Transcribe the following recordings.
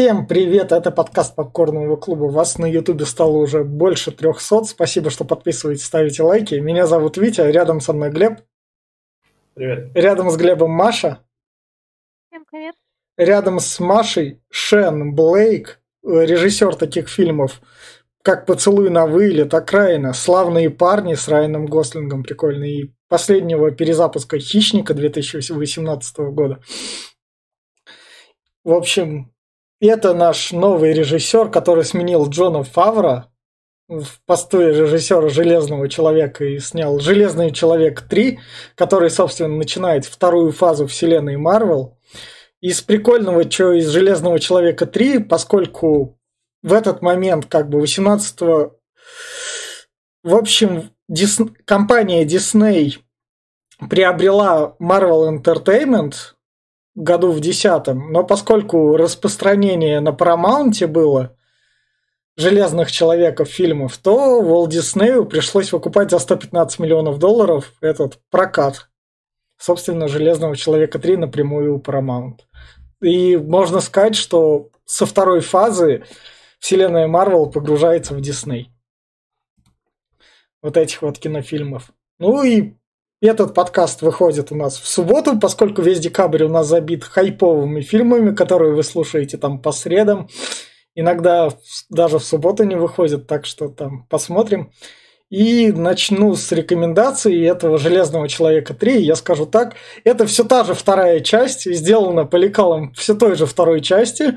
Всем привет, это подкаст Попкорного клуба. Вас на ютубе стало уже больше 300. Спасибо, что подписываетесь, ставите лайки. Меня зовут Витя, рядом со мной Глеб. Привет. Рядом с Глебом Маша. Всем привет. Рядом с Машей Шен Блейк, режиссер таких фильмов, как «Поцелуй на вылет», «Окраина», «Славные парни» с Райаном Гослингом, прикольный, и последнего перезапуска «Хищника» 2018 года. В общем, это наш новый режиссер, который сменил Джона Фавра в посту режиссера «Железного человека» и снял «Железный человек 3», который, собственно, начинает вторую фазу вселенной Марвел. Из прикольного, что из «Железного человека 3», поскольку в этот момент, как бы 18 -го... В общем, Дис... компания Disney приобрела Marvel Entertainment году в десятом, но поскольку распространение на Paramount было «Железных человеков» фильмов, то Walt Disney пришлось выкупать за 115 миллионов долларов этот прокат. Собственно, «Железного человека 3» напрямую у Paramount. И можно сказать, что со второй фазы вселенная Марвел погружается в Дисней. Вот этих вот кинофильмов. Ну и этот подкаст выходит у нас в субботу, поскольку весь декабрь у нас забит хайповыми фильмами, которые вы слушаете там по средам. Иногда даже в субботу не выходит, так что там посмотрим. И начну с рекомендаций этого «Железного человека 3». Я скажу так, это все та же вторая часть, сделана по лекалам все той же второй части.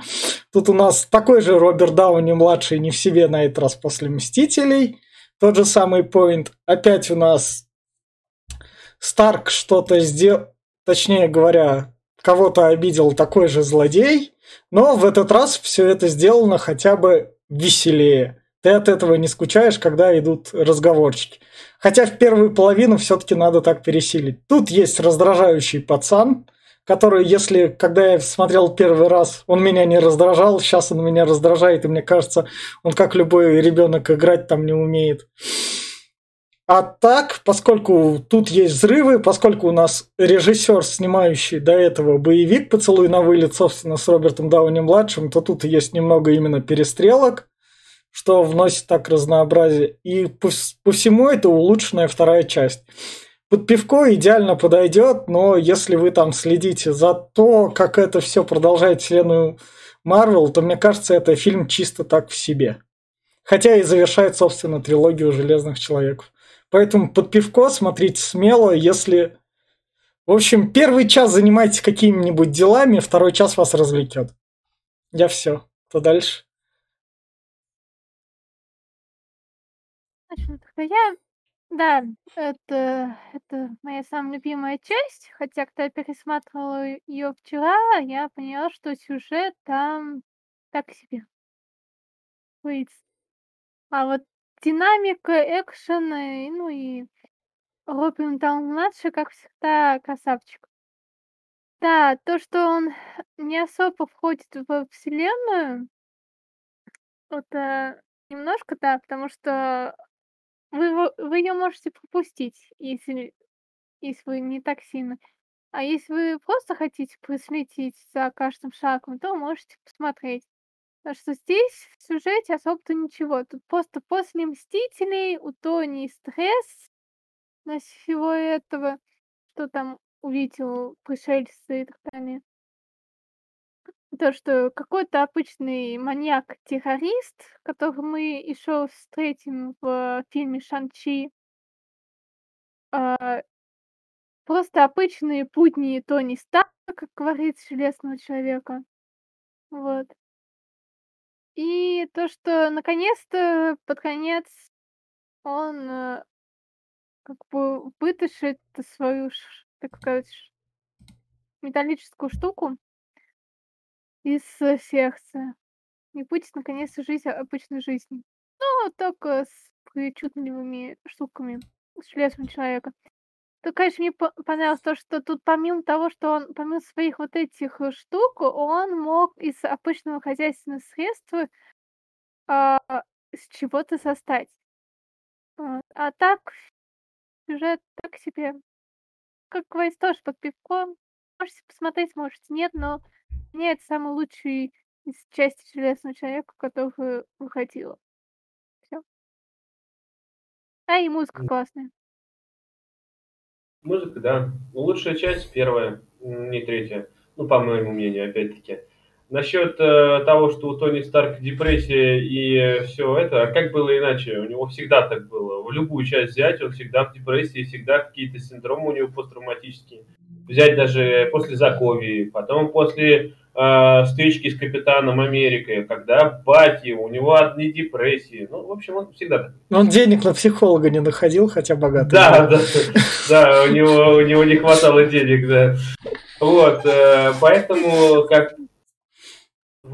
Тут у нас такой же Роберт Дауни-младший не в себе на этот раз после «Мстителей». Тот же самый поинт. Опять у нас Старк что-то сделал, точнее говоря, кого-то обидел такой же злодей, но в этот раз все это сделано хотя бы веселее. Ты от этого не скучаешь, когда идут разговорчики. Хотя в первую половину все-таки надо так пересилить. Тут есть раздражающий пацан, который, если, когда я смотрел первый раз, он меня не раздражал, сейчас он меня раздражает, и мне кажется, он как любой ребенок играть там не умеет. А так, поскольку тут есть взрывы, поскольку у нас режиссер, снимающий до этого боевик «Поцелуй на вылет», собственно, с Робертом Дауни-младшим, то тут есть немного именно перестрелок, что вносит так разнообразие. И по, по всему это улучшенная вторая часть. Под пивко идеально подойдет, но если вы там следите за то, как это все продолжает вселенную Марвел, то мне кажется, это фильм чисто так в себе. Хотя и завершает, собственно, трилогию Железных Человеков. Поэтому под пивко смотрите смело, если... В общем, первый час занимайтесь какими-нибудь делами, второй час вас развлекет. Я все. То дальше. Я, да, это, это моя самая любимая часть, хотя когда я пересматривала ее вчера, я поняла, что сюжет там так себе. А вот Динамика, экшен, ну и Робин Даун-младший, как всегда, красавчик. Да, то, что он не особо входит во вселенную, это немножко, да, потому что вы, вы ее можете пропустить, если, если вы не так сильно. А если вы просто хотите проследить за каждым шагом, то можете посмотреть. Что здесь в сюжете особо-то ничего. Тут просто после «Мстителей» у Тони стресс на всего этого, что там увидел пришельцы и так далее. То, что какой-то обычный маньяк-террорист, которого мы еще встретим в фильме «Шанчи», а, просто обычные путни Тони Старка, как говорит Железного Человека. Вот. И то, что наконец-то, под конец, он э, как бы вытащит свою, так сказать, металлическую штуку из э, сердца и будет наконец-то жить обычной жизнью. Ну, только с причудливыми штуками, с железом человека. То, конечно, мне понравилось то, что тут помимо того, что он, помимо своих вот этих э, штук, он мог из обычного хозяйственного средства а, с чего-то состать. Вот. А так, сюжет так себе. Как говорится, тоже под пивком. Можете посмотреть, можете нет, но мне это самый лучший из части Железного Человека, которую выходила. Все. А и музыка классная. Музыка, да. Лучшая часть первая, не третья. Ну, по моему мнению, опять-таки. Насчет э, того, что у Тони Старк депрессия и все это, а как было иначе? У него всегда так было. В любую часть взять, он всегда в депрессии, всегда какие-то синдромы у него посттравматические. Взять даже после Заковии, потом после э, стычки с Капитаном Америкой, когда Бати, у него одни депрессии. Ну, в общем, он всегда так. Он денег на психолога не находил, хотя богатый. Да, да, да, у него, у него не хватало денег, да. Вот, э, поэтому как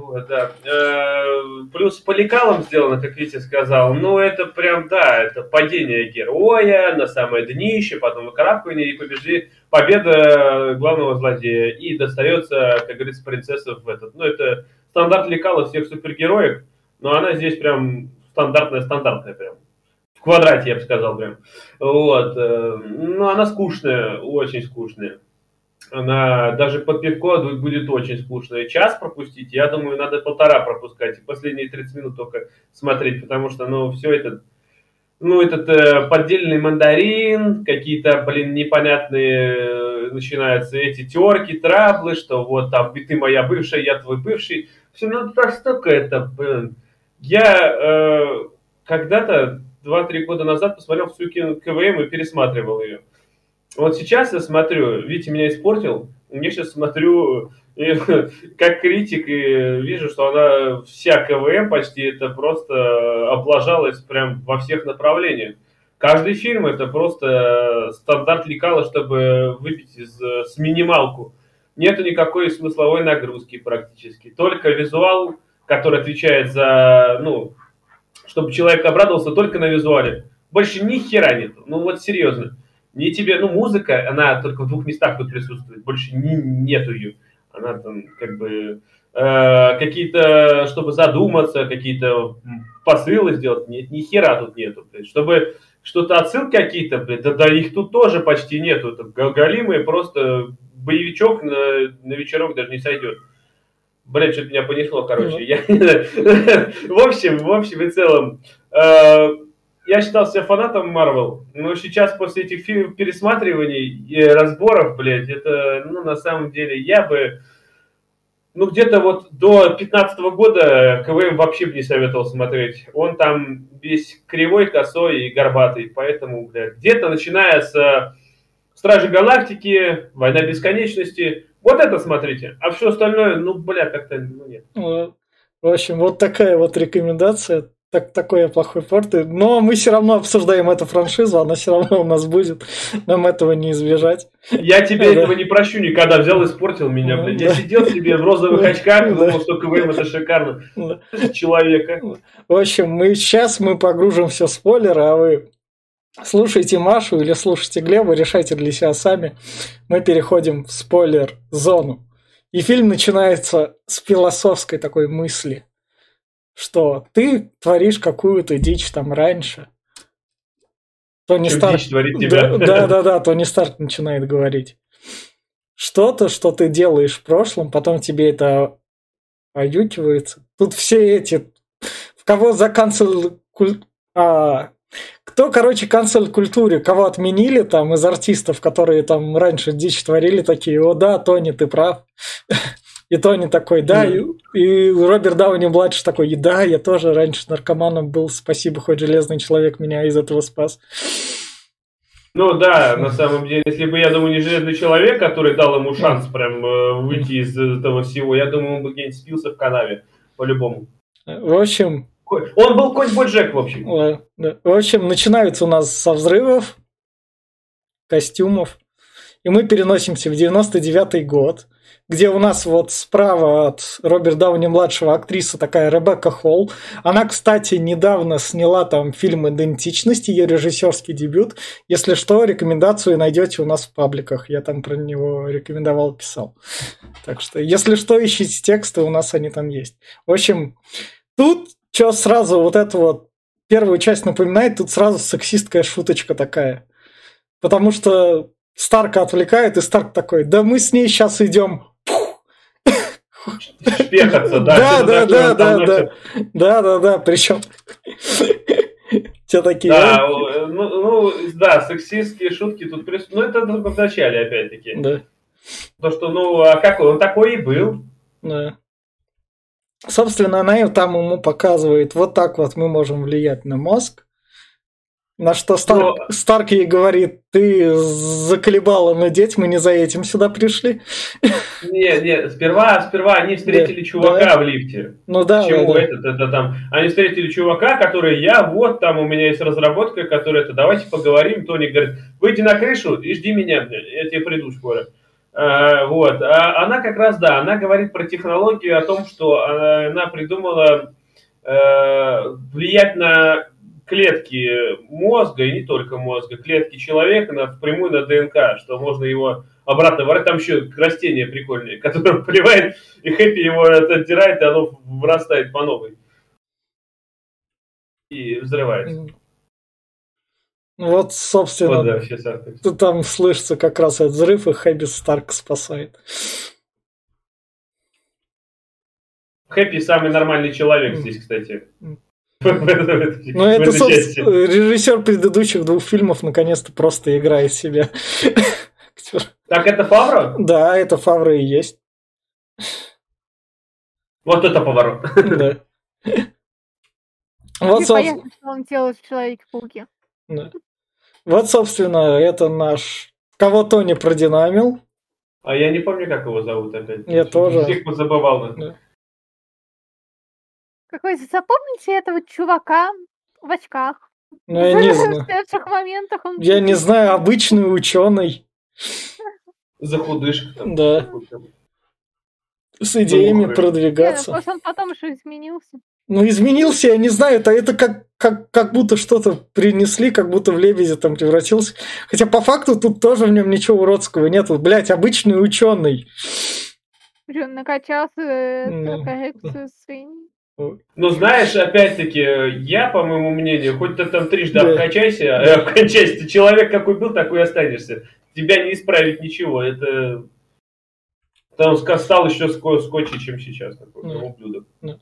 вот, да. Э, плюс по лекалам сделано, как Витя сказал. Ну, это прям, да, это падение героя на самое днище, потом выкарабкивание и побежи, победа главного злодея. И достается, как говорится, принцесса в этот. Ну, это стандарт лекала всех супергероев, но она здесь прям стандартная-стандартная прям. В квадрате, я бы сказал прям. Вот. Э, ну, она скучная, очень скучная она даже под пивко будет очень скучно. час пропустить, я думаю, надо полтора пропускать. И последние 30 минут только смотреть, потому что, ну, все это, ну, этот э, поддельный мандарин, какие-то, блин, непонятные э, начинаются эти терки, траблы, что вот там ты моя бывшая, я твой бывший. Все, ну, настолько это, блин. Я э, когда-то, 2-3 года назад посмотрел всю КВМ и пересматривал ее. Вот сейчас я смотрю, Витя меня испортил, я сейчас смотрю и, как критик и вижу, что она вся КВМ почти это просто облажалась прям во всех направлениях. Каждый фильм это просто стандарт лекала, чтобы выпить из, с минималку. Нету никакой смысловой нагрузки практически. Только визуал, который отвечает за, ну, чтобы человек обрадовался только на визуале. Больше ни хера нету. Ну вот серьезно не тебе, ну, музыка, она только в двух местах тут присутствует, больше не, нету ее. Она там как бы э, какие-то, чтобы задуматься, какие-то посылы сделать, нет, ни хера тут нету. Блядь. Чтобы что-то отсылки какие-то, блядь, да, да их тут тоже почти нету. Это галимые просто боевичок на, на вечерок даже не сойдет. Блять, что-то меня понесло, короче. Ну. Я, в общем, в общем и целом, э, я считал себя фанатом Марвел, но сейчас после этих фильмов, пересматриваний и разборов, блядь, это, ну, на самом деле, я бы, ну, где-то вот до 15 года КВМ вообще бы не советовал смотреть. Он там весь кривой, косой и горбатый, поэтому, блядь, где-то начиная с Стражи Галактики, Война Бесконечности, вот это смотрите, а все остальное, ну, бля, как-то, ну, нет. В общем, вот такая вот рекомендация так, такой я плохой порт. Но мы все равно обсуждаем эту франшизу, она все равно у нас будет. Нам этого не избежать. Я тебе да. этого не прощу никогда. Взял и испортил меня, ну, блядь. Да. Я сидел себе в розовых очках и думал, что КВМ это шикарно. Человека. В общем, мы сейчас мы погружимся в спойлеры, а вы слушайте Машу или слушайте Глеба, решайте для себя сами. Мы переходим в спойлер-зону. И фильм начинается с философской такой мысли – что ты творишь какую-то дичь там раньше. Тони Старк... Да, да, да, да, Тони Старк начинает говорить. Что-то, что ты делаешь в прошлом, потом тебе это оюкивается. Тут все эти... В кого за канцель... А, кто, короче, канцель культуре, кого отменили там из артистов, которые там раньше дичь творили, такие, о да, Тони, ты прав. И Тони такой, да, и, и Роберт Дауни младший такой, да, я тоже раньше наркоманом был, спасибо, хоть железный человек меня из этого спас. Ну да, на самом деле, если бы, я думаю, не железный человек, который дал ему шанс прям э, выйти из этого всего, я думаю, он бы где-нибудь спился в канаве, по-любому. В общем... Он был конь Боджек, в общем. Да. В общем, начинаются у нас со взрывов, костюмов, и мы переносимся в 99 год – где у нас вот справа от Роберта Дауни-младшего актриса такая Ребекка Холл. Она, кстати, недавно сняла там фильм «Идентичность», ее режиссерский дебют. Если что, рекомендацию найдете у нас в пабликах. Я там про него рекомендовал, писал. Так что, если что, ищите тексты, у нас они там есть. В общем, тут что сразу вот это вот первую часть напоминает, тут сразу сексистская шуточка такая. Потому что Старка отвлекает, и Старк такой, да мы с ней сейчас идем шпехаться, да. Да, да, да, да, да. Да, да, да, причем те такие. Да, ну, ну, да, сексистские шутки тут присутствуют. Ну, это только в начале, опять-таки. Да. То, что, ну, а как он такой и был. Да. Собственно, она там ему показывает, вот так вот мы можем влиять на мозг. На что Старк, Но... Старк ей говорит, ты заколебала надеть, мы не за этим сюда пришли. Не, не, сперва, сперва они встретили да, чувака да. в лифте. Ну да. Чему да, этот, это там. Они встретили чувака, который я, вот там у меня есть разработка, которая это, давайте поговорим. Тони говорит, выйди на крышу и жди меня, я тебе приду скоро. А, вот. А она как раз, да, она говорит про технологию, о том, что она придумала э, влиять на клетки мозга, и не только мозга, клетки человека на, впрямую на ДНК, что можно его обратно ворать. Там еще растение прикольное, которое поливает, и Хэппи его отдирает, и оно вырастает по новой. И взрывается. Вот, собственно, вот, да, ты там слышится как раз этот взрыв, и Хэппи Старк спасает. Хэппи самый нормальный человек здесь, кстати. Ну, это, собственно, режиссер предыдущих двух фильмов наконец-то просто играет себя. Так это Фавро? Да, это Фавро и есть. Вот это поворот. Да. Вот, собственно... что он делает в Человеке-пауке. Да. Вот, собственно, это наш... Кого Тони продинамил. А я не помню, как его зовут опять. Я тоже. Всех позабывал. Да. Какой запомните этого чувака в очках. Ну, я не знаю. В моментах он... Я не знаю, обычный ученый. За худышка. Да. С идеями продвигаться. Нет, он потом еще изменился. Ну, изменился, я не знаю, это, это как, как, как будто что-то принесли, как будто в лебедя там превратился. Хотя по факту тут тоже в нем ничего уродского нет. Вот, блядь, обычный ученый. Блин, накачался ну, коррекцию свиньи. Ну, знаешь, опять-таки, я, по моему мнению, хоть ты там трижды да. обкачайся, э, обкачайся, человек какой был, такой и останешься. Тебя не исправить ничего, это... Там стал еще скотче, чем сейчас, такой да. ублюдок. Да.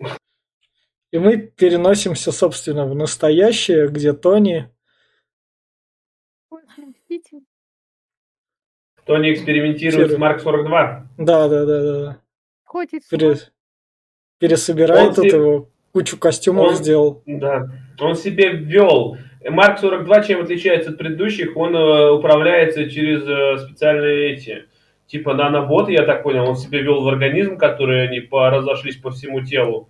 И мы переносимся, собственно, в настоящее, где Тони... Тони экспериментирует с Марк 42. Да, да, да, да. Хоть Пере... Пересобирает тут себе... его, кучу костюмов он, сделал. Да, он себе ввел. Марк 42 чем отличается от предыдущих? Он э, управляется через э, специальные эти, типа наноботы, я так понял. Он себе ввел в организм, которые они по, разошлись по всему телу.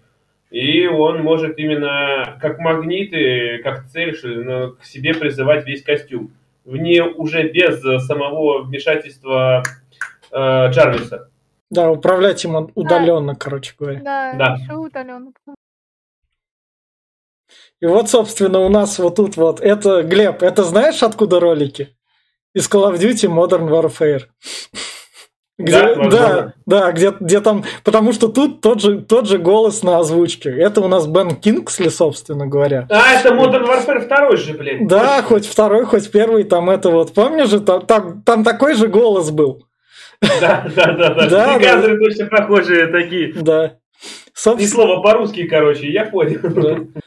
И он может именно как магниты, как цель к себе призывать весь костюм. Вне уже без самого вмешательства э, Джарвиса. Да, управлять им удаленно, да. короче говоря. Да, да. еще удаленно. И вот, собственно, у нас вот тут вот, это, Глеб, это знаешь, откуда ролики? Из Call of Duty Modern Warfare. Где, да, да, да, где, где там, потому что тут тот же, тот же голос на озвучке. Это у нас Бен Кингсли, собственно говоря. А, это Modern Warfare второй же, блин. Да, хоть второй, хоть первый, там это вот, помнишь же, там, там, там такой же голос был. Да, да, да, да. кадры точно похожие такие. Да. Собственно... И слово по-русски, короче, я понял. Да.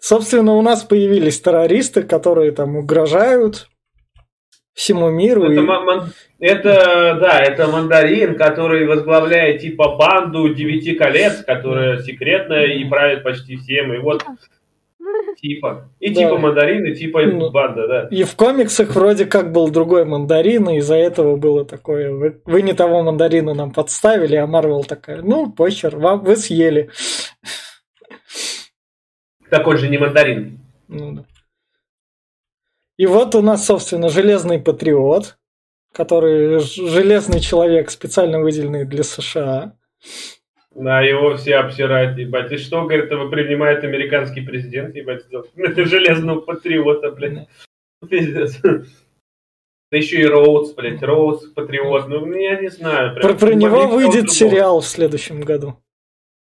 Собственно, у нас появились террористы, которые там угрожают всему миру. Это, и... ман... это, да, это мандарин, который возглавляет типа банду девяти колец, которая секретная и правит почти всем. И вот Типа. И да. типа мандарин, и типа ну, банда, да. И в комиксах вроде как был другой мандарин, и из-за этого было такое, вы, вы не того мандарина нам подставили, а Марвел такая, ну, похер, вам, вы съели. Такой же не мандарин. Ну, да. И вот у нас, собственно, Железный Патриот, который железный человек, специально выделенный для США. Да, его все обсирают, ебать. И что, говорит, его принимает американский президент, ебать, это железного патриота, блядь. Пиздец. Да еще и Роудс, блядь, Роудс, патриот. Ну, я не знаю. Прям, про, про него выйдет сериал в следующем году.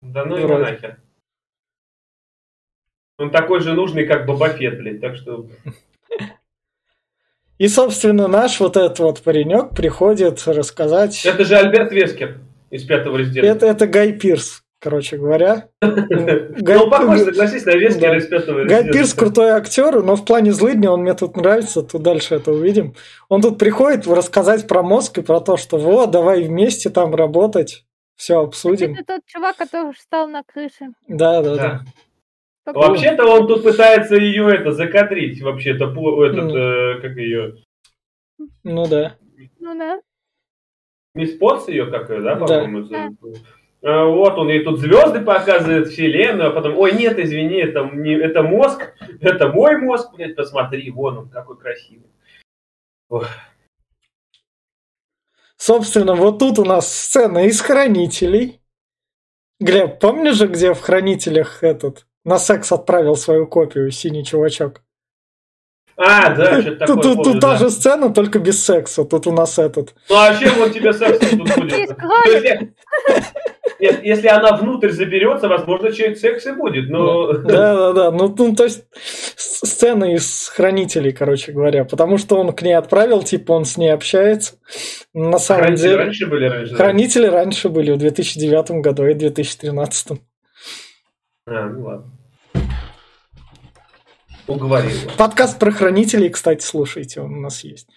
Да ну его нахер. Он такой же нужный, как Бабафет, блядь, так что... И, собственно, наш вот этот вот паренек приходит рассказать... Это же Альберт Вескер. Из пятого резидента. Это, это Гай Пирс, короче говоря. Ну, он похож, согласись, на Вескера из пятого Гай резидента. Пирс крутой актер, но в плане злыдня он мне тут нравится, тут дальше это увидим. Он тут приходит рассказать про мозг и про то, что вот, давай вместе там работать, все обсудим. Это тот чувак, который встал на крыше. Да, да, Да. да. Вообще-то он тут пытается ее это закадрить, вообще-то, этот, Ну. э, как ее, Ну да. Ну да. Мисс Потс ее, как ее, да, Да. по-моему? зовут? А, Вот он ей тут звезды показывает, вселенную, а потом, ой, нет, извини, это, не, это мозг, это мой мозг, блядь, посмотри, вон он, какой красивый. Собственно, вот тут у нас сцена из хранителей. Глеб, помнишь же, где в хранителях этот на секс отправил свою копию синий чувачок? А, да, что-то такое Тут, тут, помню, тут та да. же сцена, только без секса. Тут у нас этот. Ну, а чем он тебе секс тут будет? Нет, если она внутрь заберется, возможно, чей-то секс и будет, но... Да, да, да. Ну, ну, то есть с- сцена из хранителей, короче говоря. Потому что он к ней отправил, типа он с ней общается. На самом Хранители деле. раньше были раньше? да? Хранители раньше были в 2009 году и 2013. А, ну ладно. Уговорил. Подкаст про хранителей, кстати, слушайте, он у нас есть.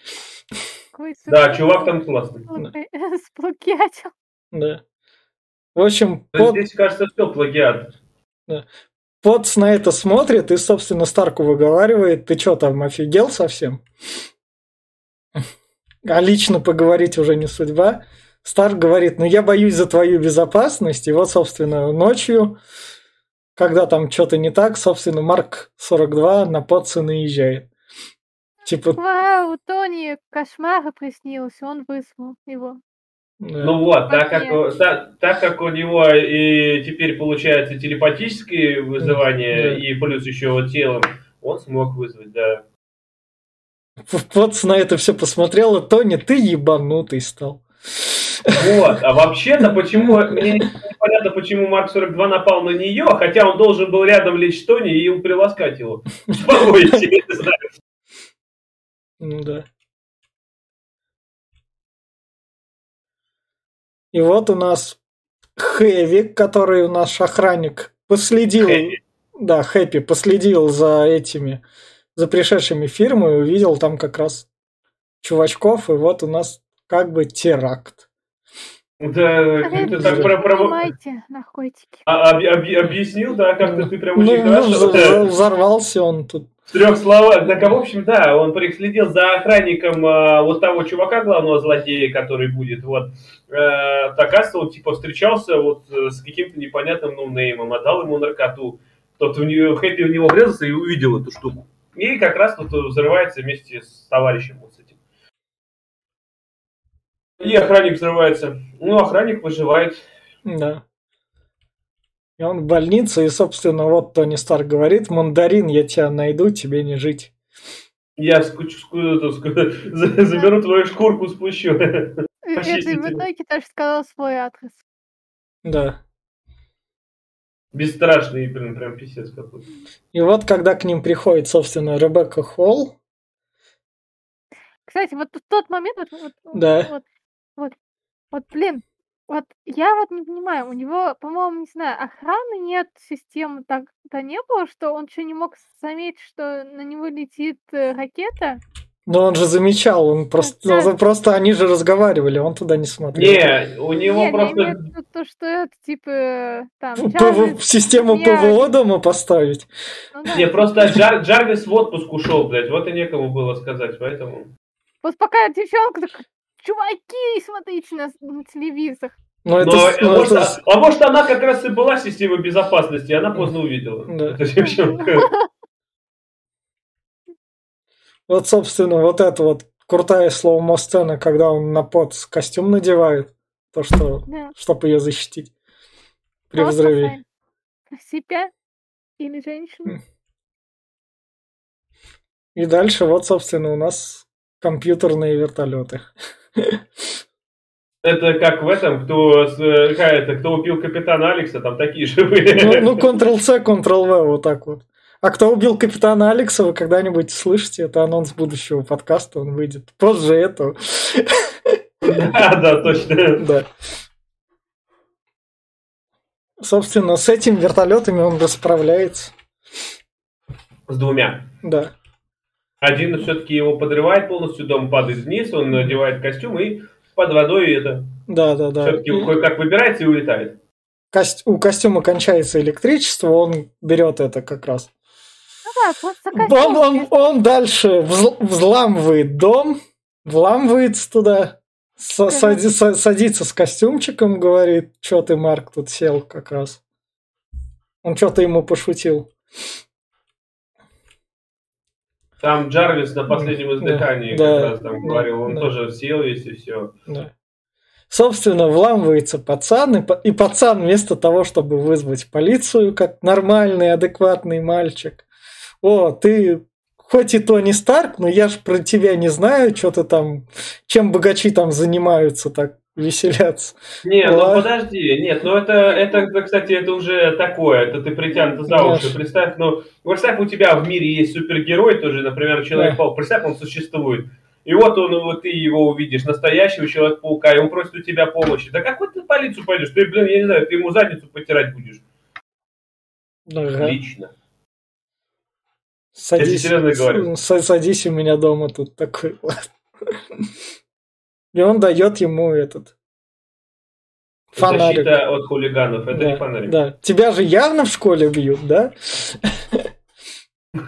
Какой Да, чувак там классный. Сплагиатил. Да. В общем, под, Здесь, кажется, все плагиат. Потс на это смотрит и, собственно, Старку выговаривает, ты что там, офигел совсем? А лично поговорить уже не судьба. Старк говорит, ну я боюсь за твою безопасность. И вот, собственно, ночью, когда там что-то не так, собственно, Марк 42 на Потса наезжает. Типа, Вау, у Тони кошмара приснился, он вызвал его. э, Ну вот, так как, Понятно. та- так как у него и теперь получается телепатические вызывания Да. и плюс еще вот телом, он смог вызвать, да. Потс на это все посмотрел, и Тони, ты ебанутый стал. Вот, а вообще-то почему, мне непонятно, почему Марк 42 напал на нее, хотя он должен был рядом лечь Тони и приласкать его. Успокоить, я не знаю. Ну да. И вот у нас Хэви, который у нас охранник, последил, Хэви. да, Хэппи последил за этими, за пришедшими фирмы и увидел там как раз чувачков, и вот у нас как бы теракт. Да, Ребята, ты так про- про- наркотики. а, об- об- объяснил, да, как-то ты прям Ну, очень ну, хорошо. вза- взорвался он тут. В трех словах. Так, а в общем, да, он следил за охранником а, вот того чувака, главного злодея, который будет. Вот. Э, так, он типа встречался вот э, с каким-то непонятным ноунеймом, отдал ему наркоту. Тот в нее, Хэппи в него врезался и увидел эту штуку. И как раз тут взрывается вместе с товарищем. И охранник взрывается. Ну, охранник выживает. Да. И он в больнице, и, собственно, вот Тони Старк говорит, мандарин, я тебя найду, тебе не жить. Я скучу, ску- эту, ску- за- заберу твою шкурку, спущу. И это и в итоге даже сказал свой адрес. Да. Бесстрашный, блин, прям писец какой-то. И вот когда к ним приходит, собственно, Ребекка Холл, Кстати, вот в тот момент, вот, вот, Да. вот, вот, вот, блин, вот я вот не понимаю, у него, по-моему, не знаю, охраны нет, системы так-то не было, что он что, не мог заметить, что на него летит э, ракета? но он же замечал, он просто, Да. ну, просто они же разговаривали, он туда не смотрел. Не, у него Нет, я просто... в виду то, что это, типа, э, там, ПВ систему я- ПВО дома поставить. ну да. Не, просто Джар- Джарвис в отпуск ушел, блядь, вот и некому было сказать, поэтому... Вот пока девчонка чуваки, смотрите на, на телевизор. Но это, Но, с- а, ну, может, это а, а может, она как раз и была системой безопасности, она поздно увидела. Да. Вот, собственно, вот это вот крутая слово сцена, когда он на пот костюм надевает, то, что, Да. чтобы ее защитить при Кого взрыве. Себя или женщину? И дальше вот, собственно, у нас компьютерные вертолеты. Это как в этом, кто, э, это, кто убил капитана Алекса, там такие же были. Ну, ну Ctrl-C, Ctrl-V, вот так вот. А кто убил капитана Алекса, вы когда-нибудь слышите? Это анонс будущего подкаста, он выйдет позже этого. Да, да, точно. Да. Собственно, с этими вертолетами он расправляется. С двумя. Да. Один все-таки его подрывает полностью, дом падает вниз, он надевает костюм и под водой это Да, да, да. все-таки И кое-как выбирается и улетает. кост- У костюма кончается электричество, он берет это как раз. Ну да, Он, он, он дальше взл- взламывает дом, вламывается туда, Ага. сади- са- садится с костюмчиком, говорит, что ты, Марк, тут сел как раз. Он что-то ему пошутил. Там Джарвис на последнем Да, издыхании да, как раз там да, говорил, он да. тоже сел весь и все. Да. Собственно, вламывается пацан, и, и пацан вместо того, чтобы вызвать полицию, как нормальный, адекватный мальчик, о, ты хоть и Тони Старк, но я ж про тебя не знаю, что ты там, чем богачи там занимаются, так веселятся. Не, Ладно. ну подожди, нет, ну это, это, кстати, это уже такое, это ты притянут за уши. Представь, ну, представь, у тебя в мире есть супергерой тоже, например, Человек-паук, представь, он существует. И вот он, вот ты его увидишь, настоящего Человека-паука, и он просит у тебя помощи. Да какой ты в полицию пойдешь? Ты, блин, я не знаю, ты ему задницу потирать будешь. Ага. Лично. Садись, серьезно говорю. садись у меня дома тут такой. И он дает ему этот фонарик. Защита от хулиганов, это да, не фонарик. да. Тебя же явно в школе бьют, да? Он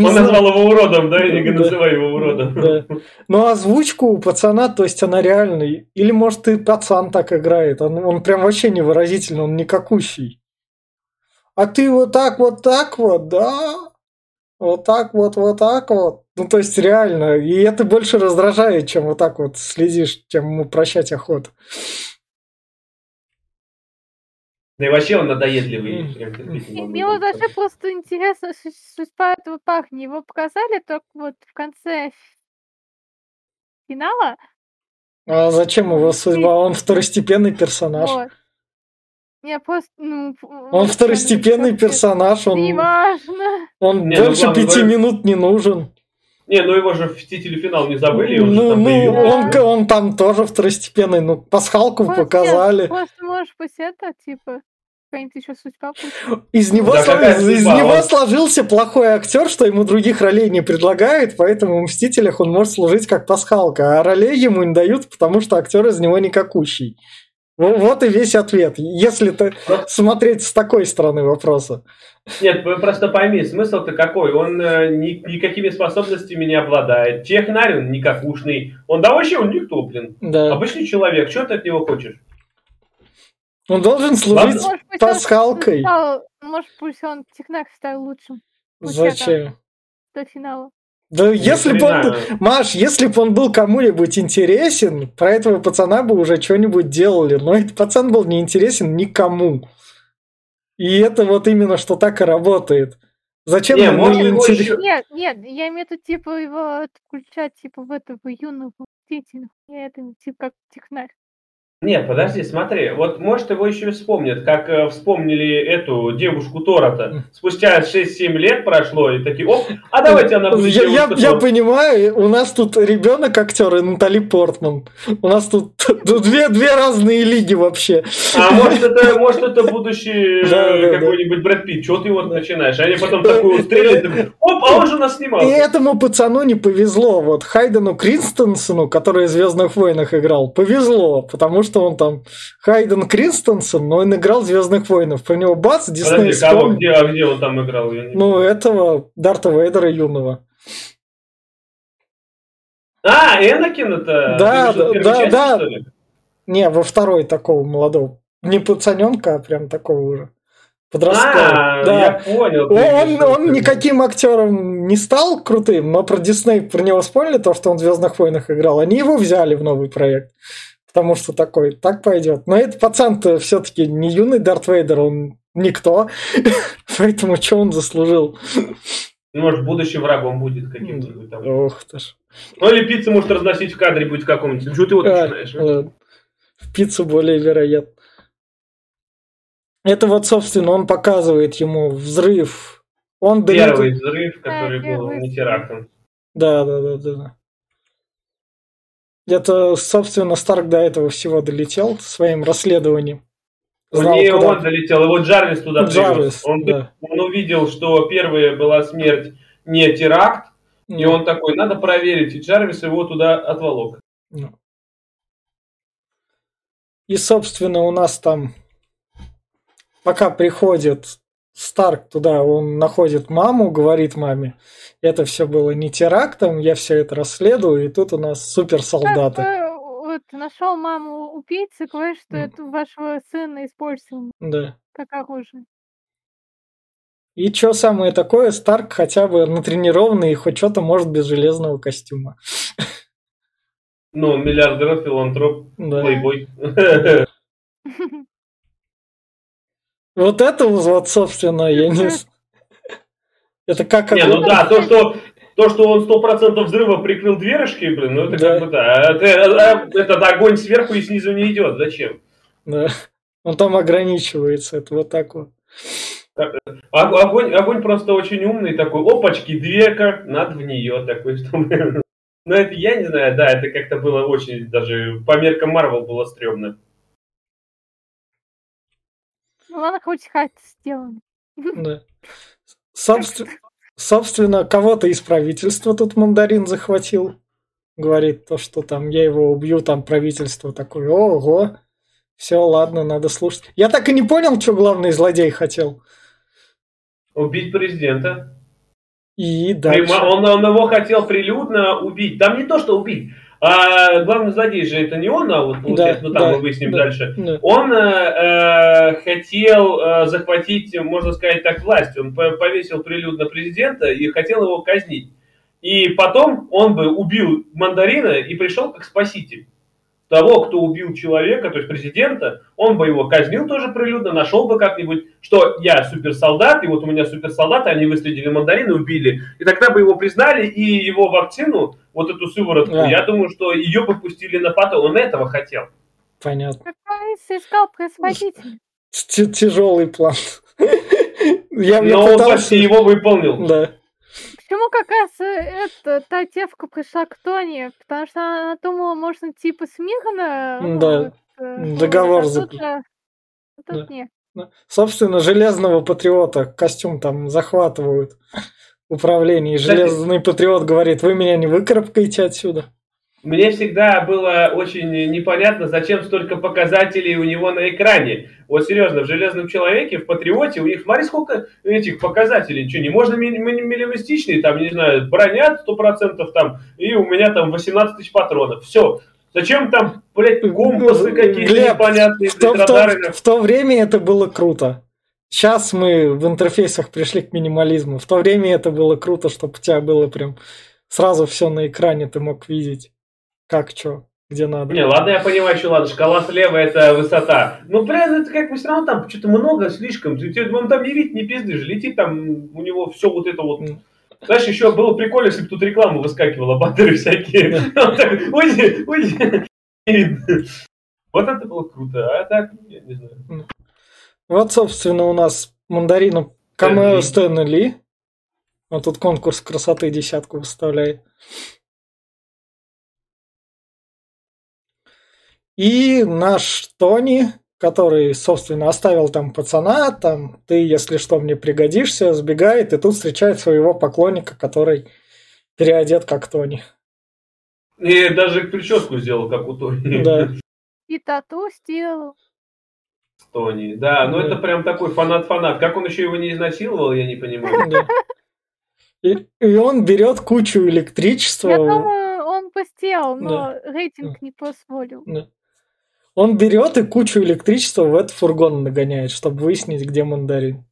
назвал его уродом, да? Я не называй его уродом. Но озвучку у пацана, то есть она реальная. Или, может, и пацан так играет. Он прям вообще невыразительный, он никакущий. А ты вот так, вот так вот, да? Вот так вот, вот так вот. Ну, то есть реально. И это больше раздражает, чем вот так вот следишь, чем ему прощать охоту. Да и вообще он надоедливый. Мне вообще просто интересно су- судьба этого парня. Его показали только вот в конце финала. А зачем его судьба? Он второстепенный персонаж. Вот. Я просто, ну... Он второстепенный персонаж, он, Неважно. он Не, ну, больше главное, пяти говорю- минут не нужен. Не, ну его же в «Мстители. Финал» не забыли, он же ну, там ну, появился. он, он там тоже второстепенный, ну, пасхалку нет, показали. Просто можешь пусть это, типа, какая-нибудь еще судьба. Из него, Да сло- какая из, из него Он- сложился плохой актер, что ему других ролей не предлагают, поэтому в «Мстителях» он может служить как пасхалка, а ролей ему не дают, потому что актер из него никакущий. Во- Вот и весь ответ, если ты Ну. смотреть с такой стороны вопроса. Нет, вы просто пойми, смысл-то какой? Он э, ни- никакими способностями не обладает. Технарь он никакушный. Он да вообще он никто, блин. Да. Обычный человек. Что ты от него хочешь? Он должен служить Может, пусть он пасхалкой. стал- может, пусть он технарь стал лучшим Зачем? до финала. Да Ни если бы он... Маш, если бы он был кому-нибудь интересен, про этого пацана бы уже что-нибудь делали. Но этот пацан был не интересен никому. И это вот именно что так и работает. Зачем Не, его интерес- Нет, нет, я имею в виду, типа, его включать, типа, в этого юного деятеля. Я это, типа, как технарь. Нет, подожди, смотри. Вот может его еще и вспомнят, как э, вспомнили эту девушку Тора-то. Спустя 6-7 лет прошло, и такие, оп, а давайте она будет Я, я- я Тор». понимаю, у нас тут ребенок актер и Натали Портман. У нас тут две, две разные лиги вообще. А может это, может это будущий э, какой-нибудь Брэд Питт, что ты вот начинаешь? Они потом такую стрелят, и, оп, а он же нас И снимался. этому пацану не повезло. Вот Хайдену Кринстенсену, который в Звездных войнах играл, повезло, потому что он там Хайден Кринстенсен, но он играл Звездных войнах. Про него бац, Дисней вспомнил. где, а где он там играл? Я не- Ну, этого Дарта Вейдера юного. А, Энакин это? Да, да, да, части, да. что? Не, во второй такого молодого. Не пацаненка, а прям такого уже. Подросткового. А, да. я понял. Он, он никаким актером не стал крутым, но про Дисней про него вспомнили, то, что он в Звездных войнах играл. Они его взяли в новый проект. Потому что такой, так пойдет. Но этот пацан-то все-таки не юный Дарт Вейдер, он никто. Поэтому что он заслужил? Ну, Может, будущим врагом будет каким-нибудь там. Ох ты ж. Ну, или пиццу может разносить в кадре будет в каком-нибудь. Что ты вот А, начинаешь? ладно. В пиццу более вероятно. Это вот, собственно, он показывает ему взрыв. Он Первый взрыв, который был не терактом. Да, да, да, да. Это, собственно, Старк до этого всего долетел своим расследованием. знал, не куда- он долетел, его Джарвис туда Джарвис, привез. Он, да. он увидел, что первая была смерть не теракт, и он такой, надо проверить, и Джарвис его туда отволок. Ну. И, собственно, у нас там, пока приходит Старк туда, он находит маму, говорит маме, это все было не терактом, я все это расследую, и тут у нас суперсолдаты. Как бы, вот нашел маму убийцы, говорит, что М. это вашего сына использовал Да. как оружие. И что самое такое, Старк хотя бы натренированный и хоть что-то может без железного костюма. Ну, миллиардер, филантроп, Да. плейбой. Вот это вот, собственно, я не... Это как... Не, ну да, то, что то, что он сто процентов взрыва прикрыл дверышки, блин, ну это Да. как бы да. Это, э, этот огонь сверху и снизу не идет. Зачем? Да. Он там ограничивается, это вот так вот. А- Огонь, огонь просто очень умный такой. Опачки, дверка, надо в нее такой, чтобы... Ну это, я не знаю, да, это как-то было очень, даже по меркам Марвел было стрёмно. Ну ладно, хоть хат сделан. Да. Собственно, собственно, кого-то из правительства тут мандарин захватил. Говорит то, что там я его убью, там правительство такое, ого, все, ладно, надо слушать. Я так и не понял, что главный злодей хотел. Убить президента. И дальше. Он, он его хотел прилюдно убить. Там не то, что убить. А главный злодей же это не он, а вот получается, Да, ну там да, мы выясним да. дальше. Да. Он э, э, хотел э, захватить, можно сказать так, власть. Он по- повесил прилюдно президента и хотел его казнить. И потом он бы убил мандарина и пришел как спаситель. Того, кто убил человека, то есть президента, он бы его казнил тоже прилюдно, нашел бы как-нибудь, что я суперсолдат, и вот у меня суперсолдаты, они выследили мандарина, убили. И тогда бы его признали, и его вакцину, вот эту сыворотку, Да. я думаю, что ее бы пустили на потом. Он этого хотел. Понятно. Искал производителя. Т- Тяжелый план. Я, я Но он пытался... почти его выполнил. Да. Почему как раз э, эта та девка пришла к Тони? Потому что она думала, можно типа смирно ну, Да. вот, э, Договор вот, а тут, заключить. а Да. нет. Собственно, железного патриота костюм там захватывают управление. И железный патриот говорит, вы меня не выкарабкаете отсюда. Мне всегда было очень непонятно, зачем столько показателей у него на экране. Вот серьезно, в Железном Человеке, в Патриоте, у них, смотри, сколько этих показателей. Что, не можно ми- ми- минималистичный, там, не знаю, броня 100% там, и у меня там 18 тысяч патронов. Все. Зачем там, блядь, компасы какие-то Глеб, непонятные, В то, в то- в то время это было круто. Сейчас мы в интерфейсах пришли к минимализму. В то время это было круто, чтобы у тебя было прям сразу все на экране, ты мог видеть, как что, где надо. Не, ладно, я понимаю, что ладно, шкала слева это высота. Ну, блин, это как бы все равно там что-то много слишком. Он там не видит, не пизды же, летит там, у него все вот это вот. Знаешь, еще было прикольно, если бы тут реклама выскакивала, баттеры всякие. Он так, уйди, уйди. Вот это было круто, а так, я не знаю. Вот, собственно, у нас мандарину камео. Стэна Ли. Вот тут конкурс красоты десятку выставляет. И наш Тони, который, собственно, оставил там пацана, там, ты, если что, мне пригодишься, сбегает, и тут встречает своего поклонника, который переодет как Тони. И даже прическу сделал, как у Тони. Да. И тату сделал. Тони. Да, ну Да. это прям такой фанат-фанат. Как он еще его не изнасиловал, я не понимаю. да. И, и он берет кучу электричества. Я думаю, он бы сделал, но Да. рейтинг не позволил. Да. Он берет и кучу электричества в этот фургон нагоняет, чтобы выяснить, где мандарин.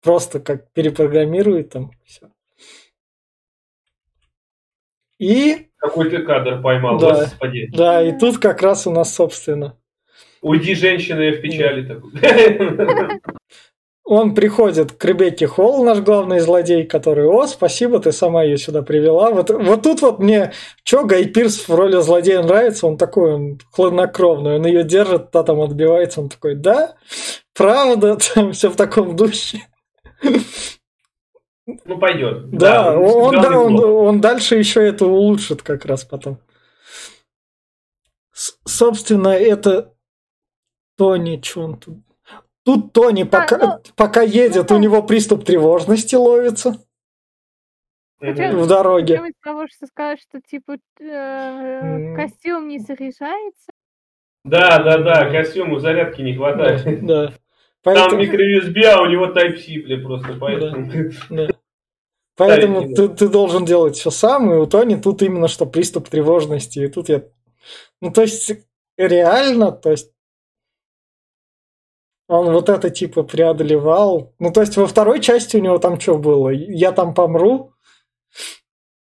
Просто как перепрограммирует там все. И Какой ты кадр поймал, Да. господи. да, и тут как раз у нас, собственно, Уйди, женщина, я в печали. он приходит к Ребекке Холл, наш главный злодей, который, о, спасибо, ты сама ее сюда привела. Вот, вот тут вот мне, чё, Гай Пирс в роли злодея нравится, он такой, он хладнокровный, он ее держит, та там отбивается, он такой, да, правда, там все в таком духе. Ну, пойдет. Да, он, сыграл да, он, он дальше еще это улучшит как раз потом. С- собственно, это Тони, что он тут? Тут Тони пока, ну, пока едет, ну, у него приступ тревожности ловится Хотя- в дороге. Из того, что сказать, что типа э, костюм не заряжается. Да, да, да, костюму зарядки не хватает. Да. Там Поэтому, микро-USB, а у него Type-C, бля, просто, поэтому... да. Поэтому ты должен делать все сам, и у Тони тут именно что приступ тревожности. И тут я... Ну, то есть, реально, то есть, он вот это типа преодолевал. Ну, то есть, во второй части у него там что было? Я там помру,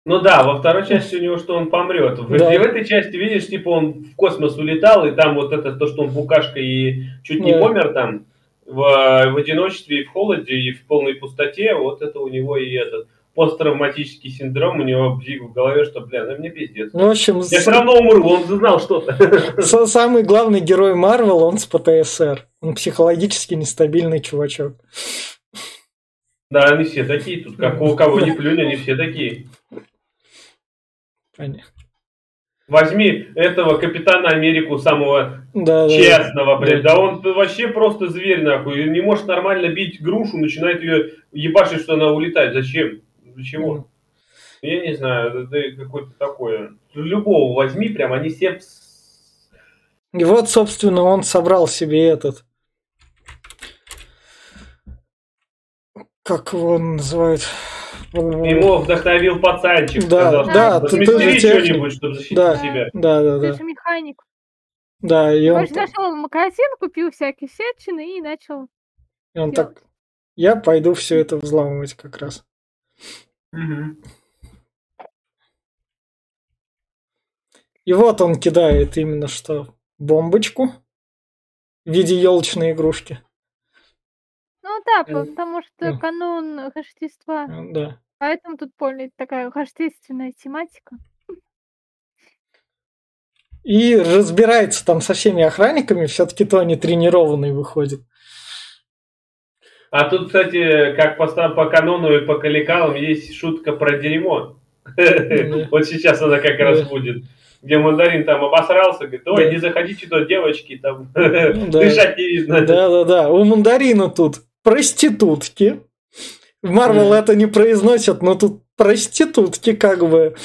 Ну да, во второй части у него, что он помрет. В, Да. в этой части, видишь, типа он в космос улетал, и там вот это то, что он букашка и чуть не Да. помер там в, в одиночестве и в холоде, и в полной пустоте, вот это у него и этот посттравматический синдром у него бзик в голове, что, бля, ну мне пиздец. Ну, в общем, Я с- все равно умру, он знал что-то. самый главный герой Марвел, он с ПТСР. Он психологически нестабильный чувачок. Да, они все такие тут, как у кого не плюнь, они все такие. Понятно. Возьми этого Капитана Америку самого Да, да, да. честного, блядь, да он вообще просто зверь, нахуй, не может нормально бить грушу, начинает ее ебашить, что она улетает. Зачем? Для чего? Я не знаю, это какое-то такое. Любого возьми, прям, они все... И вот, собственно, он собрал себе этот... Как его называют? Его вдохновил пацанчик, Да, сказал, да, ты тоже что-нибудь, чтобы защитить Да. себя. Да, да, Ты да. же механик. Да, и он, Короче, нашел магазин, купил всякие всячины и начал. и он так... Я пойду все это взламывать как раз. Мгм. И вот он кидает именно что? Бомбочку в виде елочной игрушки. Ну да, Мгм. потому что Ну. канун Рождества. Э, Да. Поэтому тут более такая рождественная тематика. И разбирается там со всеми охранниками, все-таки Тони тренированный выходит. А тут, кстати, как по, ста- по канону и по коллекалам есть шутка про дерьмо. Да. Вот сейчас она как раз Да. будет. Где мандарин там обосрался, говорит, ой, Да. не заходите туда, девочки, там Да. дышать не видно. Да-да-да, у Мандарина тут проститутки. В Марвел это не произносят, но тут проститутки как бы.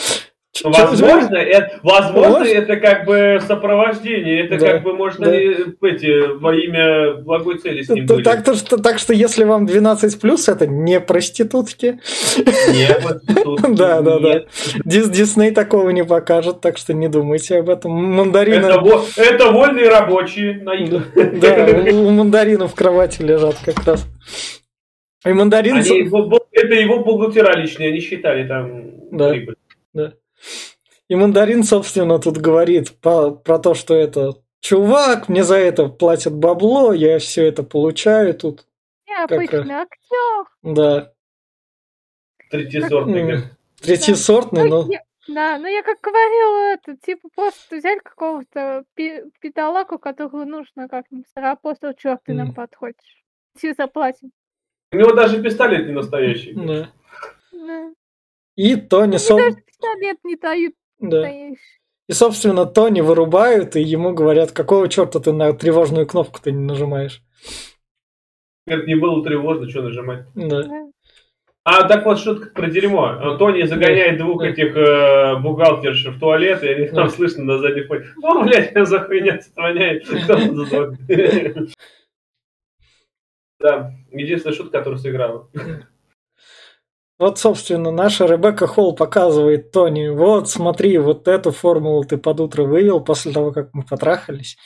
Ч- Возможно, это, возможно, Может? это как бы сопровождение, это Да, как бы можно да. эти, во имя благой цели с ним Т- были. Так, то, что, так что если вам 12 это не проститутки. Нет, вот тут Да, да, да. Дис- Дисней такого не покажет, так что не думайте об этом. Мандарины. Это, во- это вольные рабочие. Да, у мандарина в кровати лежат как раз. И мандарин... Они это его бухгалтера личные, они считали там Да. прибыль. И мандарин, собственно, тут говорит по- про то, что это чувак, мне за это платят бабло, я все это получаю тут. Я Как обычный актер. Да, Третьесортный. М. говорит. третьесортный, но... я- да, ну я как говорила, это типа просто взяли какого-то пи- пидолаку, которого нужно как-нибудь заработать, чувак, ты нам подходишь. Все заплатим. У него даже пистолет не настоящий. Да. Да. И Тони, соб- даже пистолет не дают да. И, собственно, Тони вырубают, и ему говорят, какого черта ты на тревожную кнопку-то не нажимаешь. Говорит, не было тревожно, что нажимать. Да. А, так вот, шутка про дерьмо. Тони загоняет двух Да. этих э, бухгалтерш в туалет, и они там Да. слышно на заднем фоне. О, блядь, что за хуйня звук? Да, единственная шутка, которую сыграла. Вот, собственно, наша Ребекка Холл показывает Тони, вот, смотри, вот эту формулу ты под утро вывел после того, как мы потрахались.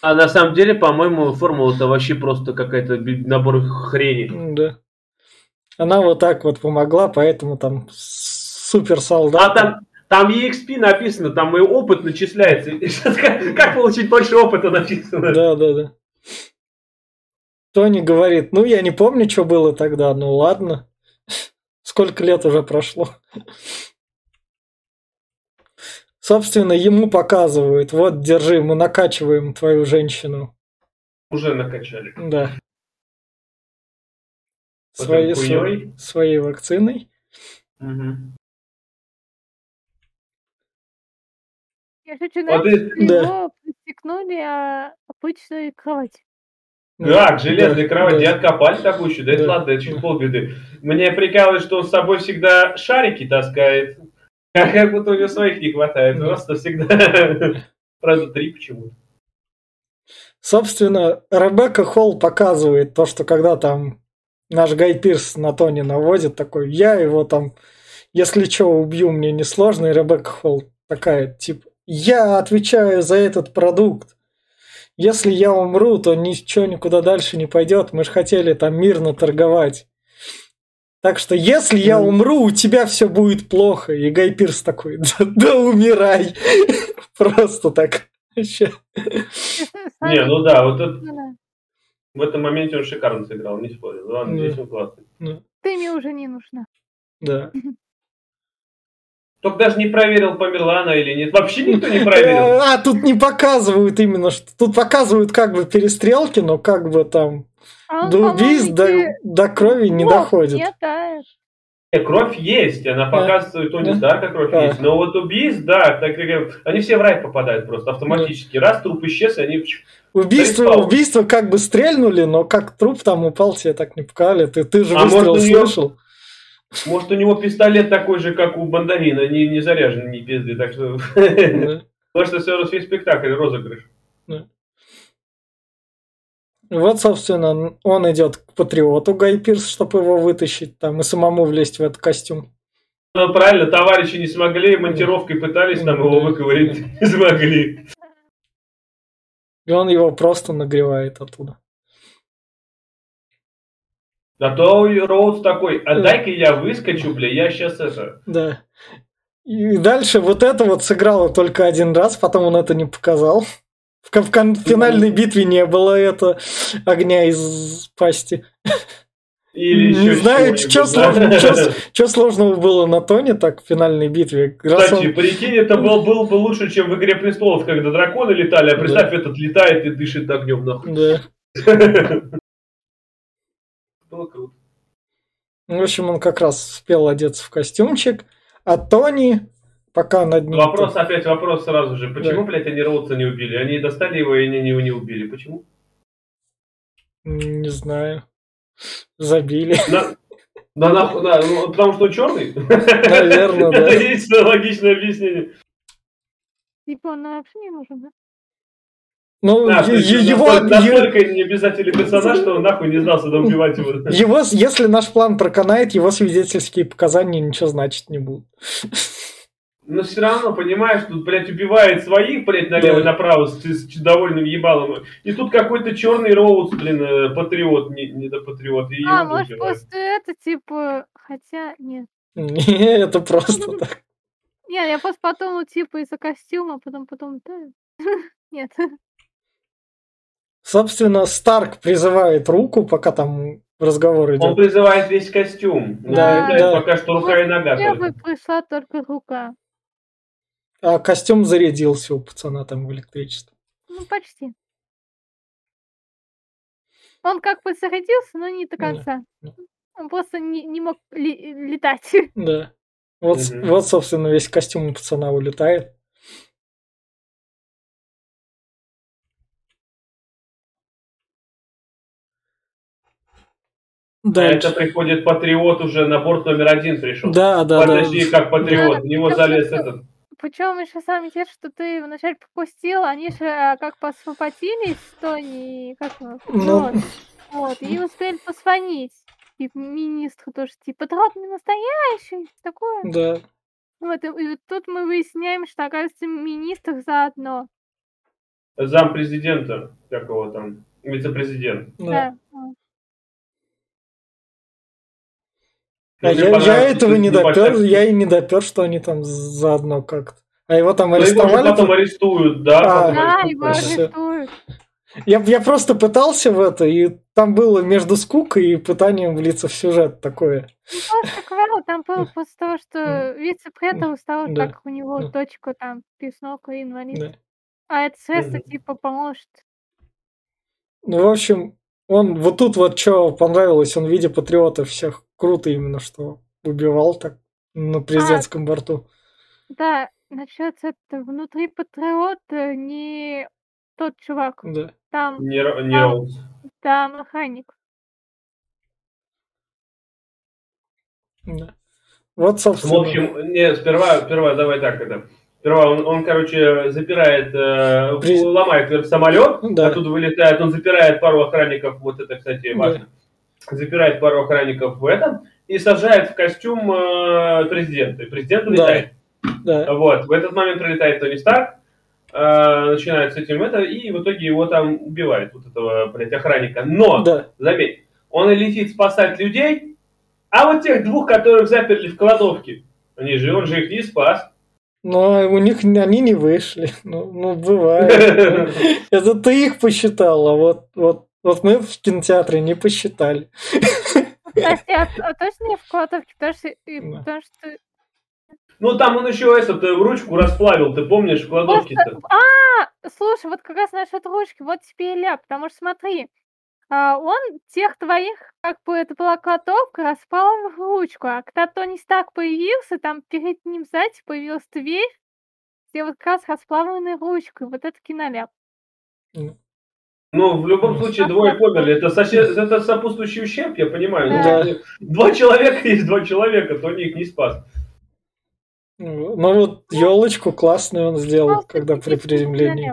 А на самом деле, по-моему, формула-то вообще просто какая-то набор хрени. Да. Она вот так вот помогла, поэтому там супер А солдат. там, там EXP написано, там и опыт начисляется. Как получить больше опыта написано? Да, да, да. Тони говорит, ну я не помню, что было тогда, ну ладно. Сколько лет уже прошло. Собственно, ему показывают, вот, держи, мы накачиваем твою женщину. Уже накачали. Да. Своей, хуйней? своей вакциной. Мгм. Я знаете, и- что да. его намекнули о обычной кровати. Как? Железной Да, кровати да. откопали такую еще? Да Да, ладно, это да. полбеды. Меня прикалывает, что он с собой всегда шарики таскает. Как как будто у него своих не хватает. Да. Просто всегда. Правда, три почему-то. Собственно, Ребекка Холл показывает то, что когда там наш Гай Пирс на Тони наводит, такой, я его там, если что, убью, мне несложно, и Ребекка Холл такая, типа, я отвечаю за этот продукт. Если я умру, то ничего никуда дальше не пойдет. Мы же хотели там мирно торговать. Так что если я Ну. умру, у тебя все будет плохо. И Гай Пирс такой, да, да умирай. Просто так. Не, ну да, вот это- Да. в этом моменте он шикарно сыграл, не спорю. Ладно, здесь он классный. Ну, Ты мне уже не нужна. Да. Только даже не проверил, померла она или нет. Вообще никто не проверил. А, тут не показывают именно, что тут показывают как бы перестрелки, но как бы там А до убийств, до, до крови не доходит. Нет, да. Э, Кровь есть, она показывает Тони Да. Старка кровь Да. есть. Но вот убийств, да, так как они все в рай попадают просто автоматически. Раз труп исчез, они Убийство, убийство как бы стрельнули, но как труп там упал, тебе так не показали. Ты, ты же А выстрел у слышал. Может, у него пистолет такой же, как у Мандарина, не, не заряжен ни пизды, так что... Потому что все равно весь спектакль розыгрыш. Вот, собственно, он идет к патриоту Гай Пирс, чтобы его вытащить там и самому влезть в этот костюм. Ну, правильно, товарищи не смогли, монтировкой пытались там его выковырять, не смогли. И он его просто нагревает оттуда. А то Роуз такой, а дай-ка я выскочу, бля, я сейчас это... Да. И дальше вот это вот сыграло только один раз, потом он это не показал. В, в в финальной битве не было это огня из пасти. Или не знаю, что да. сложного, чё сложного было на Тоне так в финальной битве. Раз Кстати, он- прикинь, это был, был бы лучше, чем в «Игре престолов», когда драконы летали, а представь, этот летает и дышит огнем, нахуй. Да. Было круто. Ну, В общем, он как раз успел одеться в костюмчик, а Тони пока над ним... Вопрос, опять вопрос сразу же. Почему, Да. блядь, они Роудса не убили? Они достали его и они его не убили. Почему? Не знаю. Забили. На, на, нахуй- на- ну, потому что он черный? Наверное, да. Это есть логичное объяснение. Типа он нам вообще не нужен, да? Ну, Да, его, настолько, е- настолько не обязательный персонаж, что он нахуй не знал, что убивать его. его, если наш план проканает, его свидетельские показания ничего значить не будут. Но все равно, понимаешь, тут, блядь, убивает своих, блядь, налево и Да. направо с, с довольным ебалом. И тут какой-то черный Роуз, блин, э, патриот, не, не до патриот. И А, его может, убивают. просто это, типа... Хотя, нет. Не, это просто так. Не, я просто подумала, типа, из-за костюма, потом, потом, да. Нет. Собственно, Старк призывает руку, пока там разговор Он идет. призывает весь костюм. Да, да. пока что рука и нога Я бы пришла только рука. А костюм зарядился у пацана там в электричество. Ну, почти. Он как бы зарядился, но не до Да. конца. Он просто не, не мог ли- летать. Да. Вот, Мгм. вот, собственно, весь костюм у пацана улетает. А Дальше. это приходит патриот уже на борт номер один пришел. Да, да, да. Подожди, как патриот. Да, В него да, залез да. этот. Причем еще сам идет, что ты вначале пропустил, они же а, как посвободились, что они как Ну. вот, вот, и успели позвонить. И министру тоже, типа, дрот не настоящий, такое. Да. Вот, и, и вот тут мы выясняем, что, оказывается, министр заодно. Зам президента, как его там, вице-президент. да. Да. А я, я этого не допер, я и не допер, что они там заодно как-то. А его там Но его же арестовали? потом тут? арестуют, да? А. потом Да, арестуют. его арестуют. Я, я просто пытался в это, и там было между скукой и пытанием влиться в сюжет такое. Ну, просто говорю, там было после того, что вице-претор стал, Да. как у него Да. дочка там, писнок и инвалид. Да. А это средство, типа, поможет. Ну, в общем, он вот тут вот что понравилось, он в виде патриота всех круто именно, что убивал так на президентском борту. Да, насчет это внутри патриота не тот чувак. Да. Там, Не, не Там- Роуз. там механик. да. Вот, В собственно. общем, не, сперва, сперва давай так это. Сперва он, он, короче, запирает, э, При- ломает самолет, Да. оттуда вылетает, он запирает пару охранников, вот это, кстати, Да. Запирает пару охранников в этом и сажает в костюм э, президента. И президент Да. улетает. да. Вот, в этот момент прилетает Тони Старк, э, начинает с этим это, и в итоге его там убивает, вот этого, блядь, охранника. Но, Да. заметь, он и летит спасать людей, а вот тех двух, которых заперли в кладовке, они же, он же их не спас. Но у них они не вышли. Ну, ну бывает. Это ты их посчитал, а вот, вот, вот мы в кинотеатре не посчитали. Кстати, а, а точно не в кладовке? Потому что, и- Да. потому что Ну, там он еще этот, э, ручку расплавил, ты помнишь, в кладовке-то? А, слушай, вот как раз насчет ручки, вот тебе и ля, потому что смотри, а, он тех твоих, как бы это была кладовка, распал в ручку, а когда Тони Старк появился, там перед ним сзади появилась дверь, где вот как раз расплавленная ручка, вот это киноляп. Ну, в любом случае, двое померли. Это, сосед- это сопутствующий ущерб, я понимаю. Ну, Да. Два человека есть два человека, Тони их не спас. Ну ну вот елочку классную он сделал, когда при приземлении.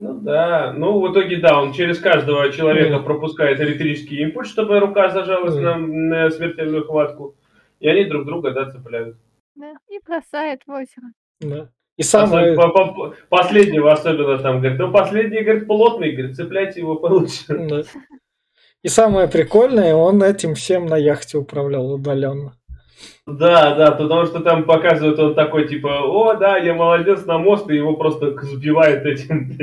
Ну да, ну в итоге да, он через каждого человека пропускает электрический импульс, чтобы рука зажалась на, на смертельную хватку. И они друг друга, да, цепляют. Да, и бросает в озеро. Да. И самое... Особ- по- по- Последнего особенно там, говорит, ну последний, говорит, плотный, говорит, цепляйте его получше. Да. И самое прикольное, он этим всем на яхте управлял удаленно. Да, да, потому что там показывают, он такой, типа, о, да, я молодец на мост, и его просто сбивает этим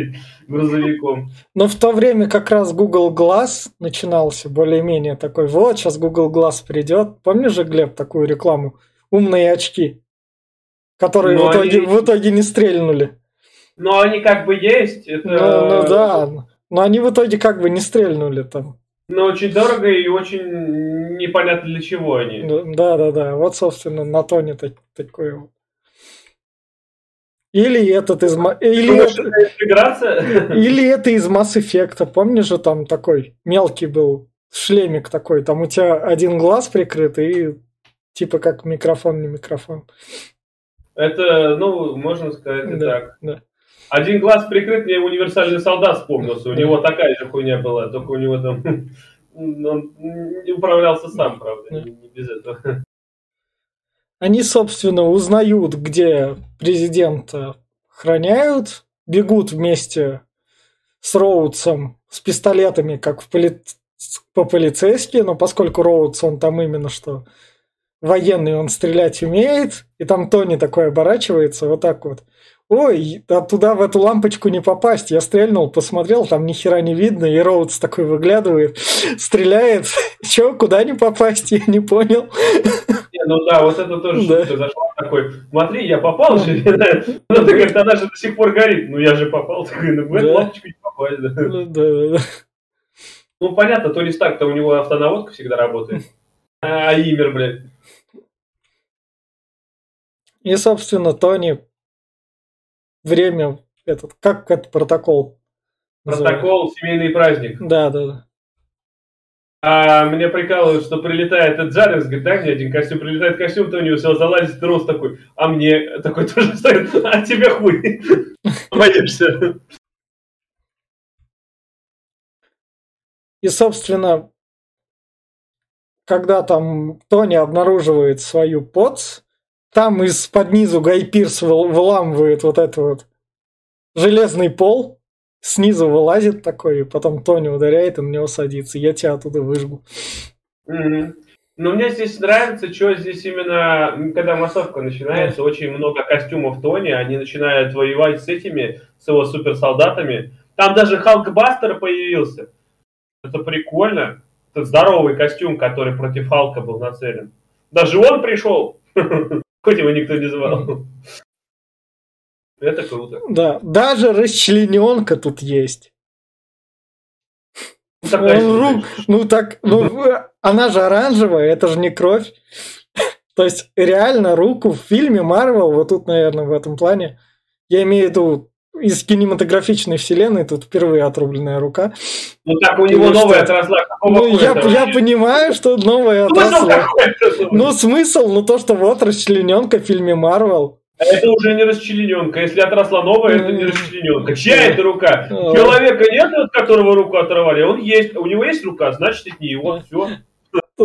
грузовиком. Но в то время как раз Google Glass начинался более-менее такой, вот, сейчас Google Glass придет. Помнишь же, Глеб, такую рекламу? Умные очки, которые Но в итоге, они- в итоге не стрельнули. Но они как бы есть, это... Ну, ну да, но они в итоге как бы не стрельнули там. Но очень дорого и очень непонятно для чего они. Да, да, да. Вот, собственно, на тоне так- такое вот. Или этот из... Или, Думаешь, это- или это из Mass Effect. Помнишь же там такой мелкий был шлемик такой. Там у тебя один глаз прикрыт и типа как микрофон, не микрофон. Это, ну, можно сказать и Да, так. да. Один глаз прикрыт, мне универсальный солдат вспомнился. У него такая же хуйня была, только у него там... Он не управлялся сам, правда, Да. не не без этого. Они, собственно, узнают, где президента охраняют, бегут вместе с Роудсом с пистолетами, как в поли- по-полицейски, но поскольку Роудс, он там именно что военный, он стрелять умеет, и там Тони такой оборачивается вот так вот. Ой, а туда в эту лампочку не попасть. Я стрельнул, посмотрел, там ни хера не видно, и Роудс такой выглядывает, стреляет. Че, куда не попасть, я не понял. Не, ну да, вот это тоже Да. зашла. Такой, смотри, я попал же. Ну, ты говорит, она же до сих пор горит. Ну, я же попал. Такой, ну, в эту Да. лампочку не попасть. да. Да, да, да. Ну, понятно, Тони Старк-то у него автонаводка всегда работает. А Имер, блядь. И, собственно, Тони время этот, как этот протокол? называется? Протокол, семейный праздник. Да, да, да. А меня прикалывает, что прилетает этот Джарвис, говорит, дай мне один костюм. Прилетает костюм, то у него все залазит, Роуз такой, а мне такой тоже стоит, а тебе хуй. Боишься. И, собственно, когда там Тони обнаруживает свою поц, там из-под низу Гай Пирс выл- выламывает вот это вот железный пол, снизу вылазит такой, и потом Тони ударяет, и на него садится. Я тебя оттуда выжгу. Мгм. Но мне здесь нравится, что здесь именно, когда массовка начинается, очень много костюмов Тони, они начинают воевать с этими, с его суперсолдатами. Там даже Халкбастер появился. Это прикольно. Это здоровый костюм, который против Халка был нацелен. Даже он пришел, хоть его никто не звал. Это круто. Да, даже расчлененка тут есть. Ну, ру- Ну так, ну она же оранжевая, это же не кровь. То есть реально руку в фильме Марвел, вот тут, наверное, в этом плане, я имею в виду из кинематографичной вселенной тут впервые отрубленная рука. Ну так у него новая отросла. Ну я, я понимаю, что новая отросла. Ну смысл, ну то, что вот расчлененка в фильме Марвел. Это уже не расчлененка. Если отросла новая, это не расчлененка. Чья это рука? Человека нет, от которого руку оторвали. Он есть. У него есть рука, значит, это не его. Все.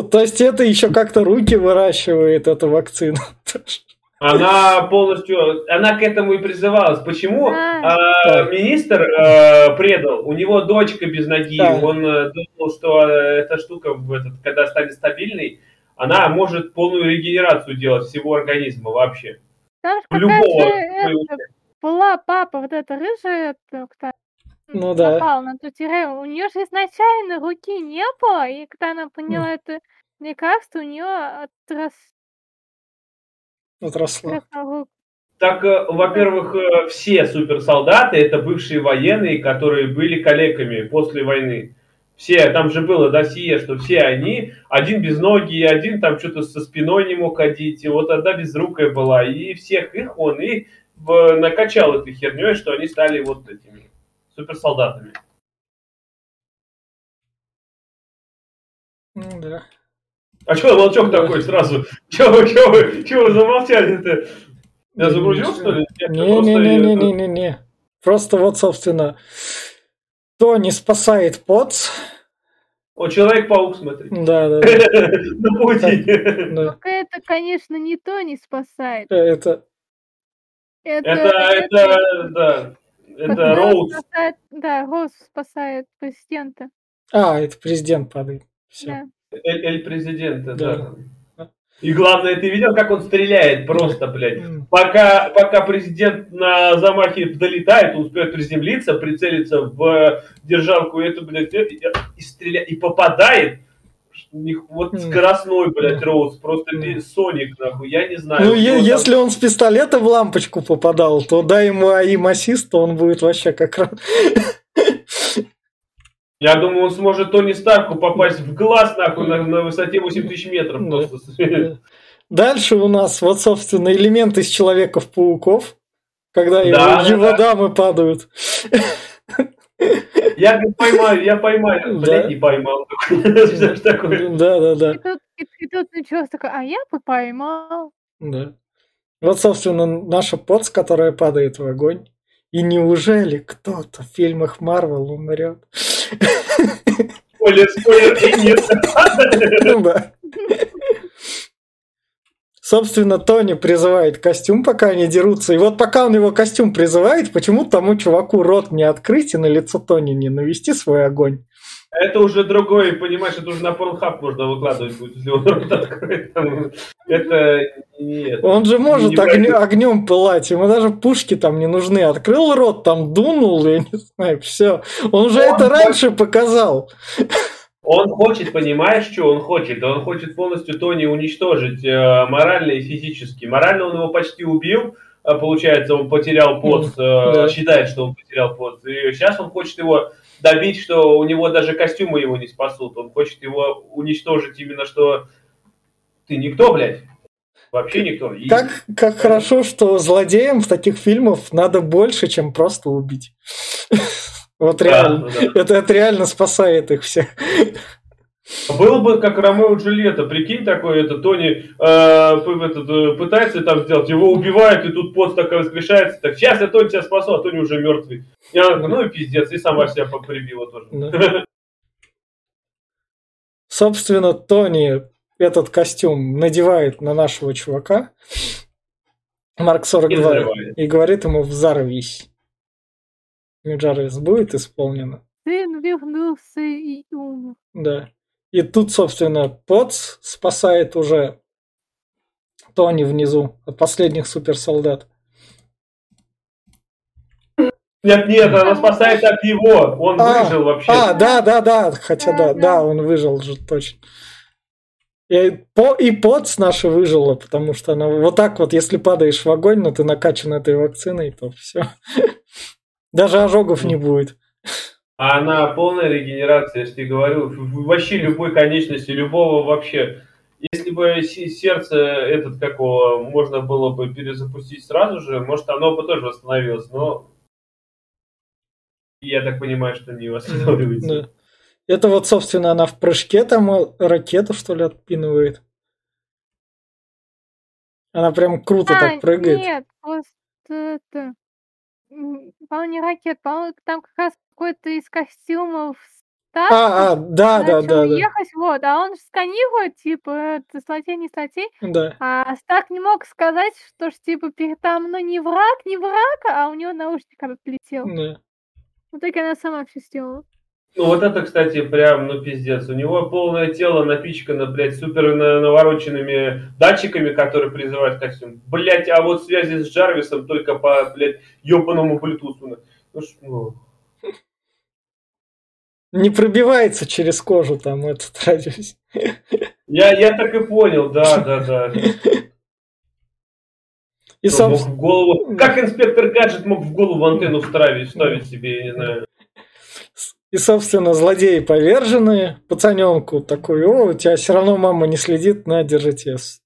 То есть это еще как-то руки выращивает, эту вакцину. Она полностью, она к этому и призывалась. Почему а, а, министр а, предал? У него дочка без ноги. Да. Он э, думал, что э, эта штука, этот, когда станет стабильной, она может полную регенерацию делать всего организма вообще. Там Любого. Это, была папа, вот эта рыжая, кто ну да. Напал на ту тире. У нее же изначально руки не было, и когда она поняла mm. это лекарство, у нее отрос отросла. Так, э, во-первых, э, все суперсолдаты это бывшие военные, которые были коллегами после войны. Все, там же было досье, что все они, один без ноги, один там что-то со спиной не мог ходить, и вот одна безрукая была, и всех их он и накачал этой херней, что они стали вот этими суперсолдатами. Ну да. А что волчок такой сразу? Чего вы, чего вы, чего вы замолчали-то? Я загрузил, что ли? Не-не-не-не-не-не. Просто вот, собственно, Тони спасает Потс. О, Человек-паук, смотри. Да, да. На пути. Это, конечно, не Тони спасает. Это... Это, это, да. Это Роуз. Да, Роуз спасает президента. А, это президент падает. Все. Эль, эль президента, да. да. И главное, ты видел, как он стреляет просто, блядь. Пока, пока президент на замахе долетает, он успеет приземлиться, прицелиться в держалку эту, блядь, и, и стреляет, и попадает. Вот скоростной, блядь, Роуз, просто Соник, нахуй, я не знаю. Ну, если он с пистолета в лампочку попадал, то дай ему аим ассист, то он будет вообще как раз... Я думаю, он сможет Тони Старку попасть в глаз, нахуй, на, на высоте 8000 метров. Просто. Дальше у нас, вот, собственно, элемент из Человеков-пауков, когда да, его, да, его да. дамы падают. Я поймаю, я поймаю. Да. Блядь, не поймал. Да, да, да. И тут началось такое, а я бы поймал. Да. Вот, собственно, наша поц, которая падает в огонь. И неужели кто-то в фильмах Марвел умрет? Спойлер, нет. Ну. Собственно, Тони призывает костюм, пока они дерутся. И вот пока он его костюм призывает, почему тому чуваку рот не открыть и на лицо Тони не навести свой огонь? Это уже другой, понимаешь, это уже на Pornhub можно выкладывать будет, если он рот откроет. Это нет. Он же может огнем, огнем пылать, ему даже пушки там не нужны. Открыл рот, там дунул, я не знаю, все. Он же он это хочет... раньше показал. Он хочет, понимаешь, что он хочет? Он хочет полностью Тони уничтожить э, морально и физически. Морально он его почти убил, а получается, он потерял пост, э, да. считает, что он потерял пост. И сейчас он хочет его добить, что у него даже костюмы его не спасут. Он хочет его уничтожить именно, что ты никто, блядь. Вообще никто. И... Как, как хорошо, что злодеям в таких фильмах надо больше, чем просто убить. Вот реально. Это, это реально спасает их всех. Было бы как Ромео и Джульетта, прикинь, такой, это Тони э, этот, э, пытается там сделать, его убивают, и тут пост такой воскрешается, так, сейчас я Тони тебя спасу, а Тони уже мертвый. Я, ну и пиздец, и сама себя прибила тоже. Да. Собственно, Тони этот костюм надевает на нашего чувака, Марк 42, и, и говорит ему «взорвись». Джарвис будет исполнено. Сын вернулся и умер. Да. И тут, собственно, Потс спасает уже Тони внизу от последних суперсолдат. Нет, нет, она спасает от него. Он а, выжил вообще. А, да, да, да. Хотя да, да, да он выжил же точно. И, по, и Потс наша выжила, потому что она вот так вот, если падаешь в огонь, но ты накачан этой вакциной, то все. Даже ожогов не будет. А она полная регенерация, я же тебе говорю, вообще любой конечности, любого вообще. Если бы сердце этот какого можно было бы перезапустить сразу же, может оно бы тоже восстановилось, но я так понимаю, что не восстанавливается. Да. Это вот, собственно, она в прыжке там э, ракету, что ли, отпинывает. Она прям круто А, так прыгает. нет, просто это... По-моему, не ракет, по-моему, там как раз какой-то из костюмов Стас А, а, да, да, да, да. ехать, вот, а он сканирует, типа, это статей, не статей, Да. а Старк не мог сказать, что ж, типа, там, ну, не враг, не враг, а у него наушник отлетел. да. В итоге она сама все сделала. Ну вот это, кстати, прям, ну пиздец. У него полное тело напичкано, блядь, супер на- навороченными датчиками, которые призывают костюм. Блядь, а вот связи с Джарвисом только по, блядь, ёбаному блютусу. Ну, ну, Не пробивается через кожу там этот радиус. Я, я так и понял, да, да, да. И, мог собственно, в голову... Как инспектор Гаджет мог в голову антенну вставить, вставить себе, я не знаю. и, собственно, злодеи повержены. Пацаненку такой, о, у тебя все равно мама не следит, на, держите с-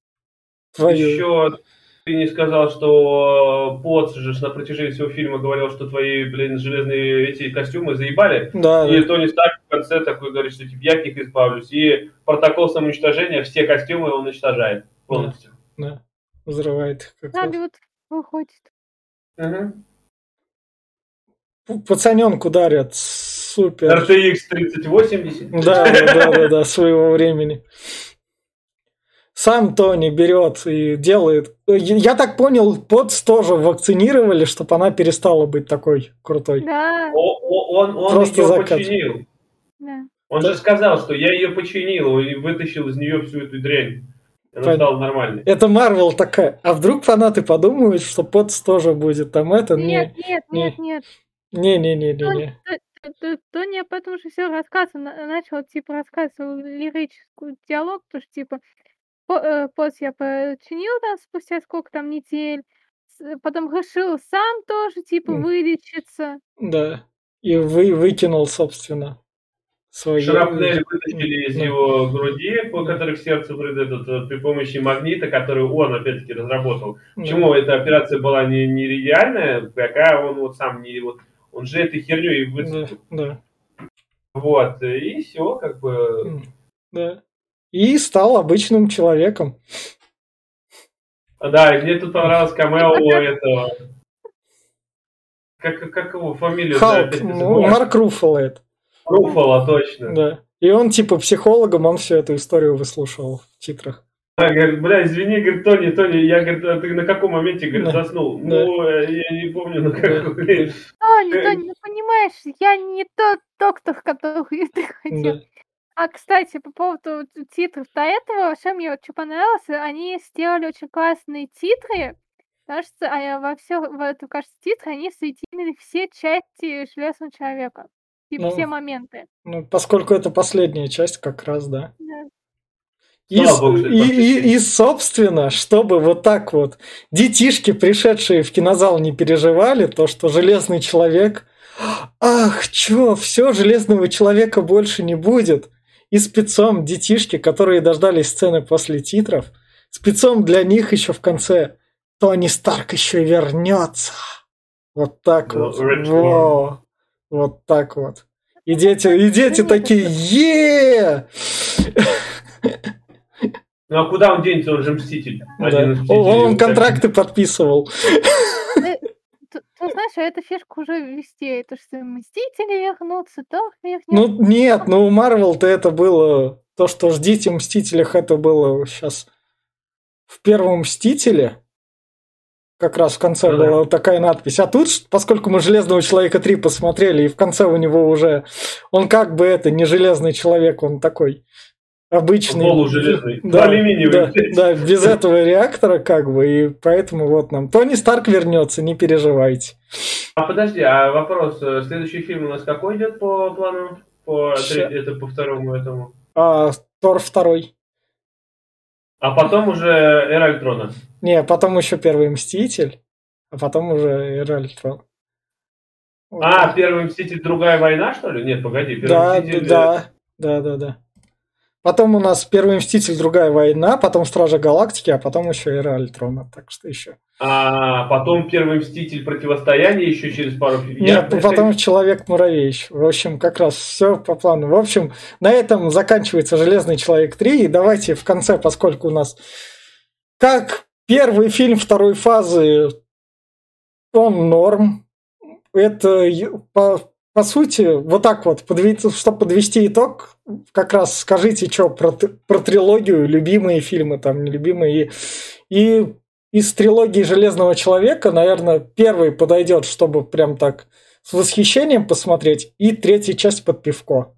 твою. Еще ты не сказал, что Потс же на протяжении всего фильма говорил, что твои, блин, железные эти костюмы заебали. Да, И да, Тони Старк в конце такой говорит, что типа, я от них избавлюсь. И протокол самоуничтожения, все костюмы он уничтожает полностью. да. Взрывает Надо раз. вот выходит. Мгм. Пацаненку дарят супер. RTX 3080. Да, да, да, да, да, своего времени. Сам Тони берет и делает. Я так понял, Потс тоже вакцинировали, чтобы она перестала быть такой крутой. Да, О- о- Он, он Просто ее закат. починил. да. Он же сказал, что я ее починил и вытащил из нее всю эту дрянь. Она Понятно. стала нормальной. Это Марвел такая. А вдруг фанаты подумают, что Потс тоже будет там это? Нет, Не, нет, не. нет, нет. не, не, не, не, не. Т- т- Тони об этом же все рассказывал, на- начал, типа, рассказывал лирическую диалог, то что, типа, по- э, пост я починил там спустя сколько там недель, с- потом решил сам тоже, типа, М. вылечиться. Да. И вы выкинул, собственно, свою. Шрапнель вытащили из Да. его груди, по которой сердце этот, э, при помощи магнита, который он опять-таки разработал. Да. Почему эта операция была не, не идеальная, какая он вот сам не вот он же этой херню и Да, выцепил. да. Вот, и все, как бы. Да. И стал обычным человеком. Да, и мне тут понравилось камео этого. Как, как его фамилию? да, Халк, опять ну. Марк Руффало это. Руффало, точно. Да. И он типа психологом, он всю эту историю выслушивал в титрах. А, говорит, бля, извини, говорит, Тони, Тони, я, говорит, а ты на каком моменте, говорит, Да. заснул? Да. Ну, э, я не помню, на Да. какой. Тони. Тони, ну понимаешь, я не тот доктор, который ты хотел. Да. А, кстати, по поводу титров до этого, вообще мне вот что понравилось, они сделали очень классные титры, потому что а, во все, в этом, кажется, титры, они соединили все части Железного Человека. Типа Ну. все моменты. Ну, поскольку это последняя часть, как раз, да. Да. И, богу, что и, и- и, собственно, чтобы вот так вот детишки, пришедшие в кинозал, не переживали, то, что Железный Человек... Ах, чё, все, Железного Человека больше не будет. И спецом детишки, которые дождались сцены после титров, спецом для них еще в конце Тони Старк еще вернется. Вот так вот. Во. Вот так вот. И дети, и дети такие, е Ну, а куда он денется? Он же мститель. Он контракты подписывал. Знаешь, а эта фишка уже везде. Это что Мстители вернутся, Тор вернется. Ну, нет, ну у Марвел-то это было... То, что ждите в Мстителях, это было сейчас в первом Мстителе. Как раз в конце да. была такая надпись. А тут, поскольку мы Железного Человека 3 посмотрели, и в конце у него уже... Он как бы это, не Железный Человек, он такой обычный. Полужелезный. Да, Алюминиевый. да, да, без этого реактора как бы, и поэтому вот нам. Тони Старк вернется, не переживайте. А подожди, а вопрос. э, Следующий фильм у нас какой идет по плану? По, Ща. это по второму этому. А Тор второй. А потом уже Эра Альтрона. Не, потом еще первый Мститель, а потом уже Эра Альтрон. А, Первый Мститель, другая война, что ли? Нет, погоди. Первый да, Мститель, э, да, да, да, да. Потом у нас Первый Мститель, Другая война, потом Стражи Галактики, а потом еще Эра Альтрона. Так что еще. А потом Первый Мститель Противостояние еще через пару... Нет, Я... потом Человек-муравей. В общем, как раз все по плану. В общем, на этом заканчивается Железный Человек 3. И давайте в конце, поскольку у нас как первый фильм второй фазы, он норм. Это по, по сути, вот так вот, подвести, чтобы подвести итог, как раз скажите, что про, про трилогию, любимые фильмы, там, нелюбимые. И, и из трилогии Железного Человека, наверное, первый подойдет, чтобы прям так с восхищением посмотреть, и третья часть под пивко.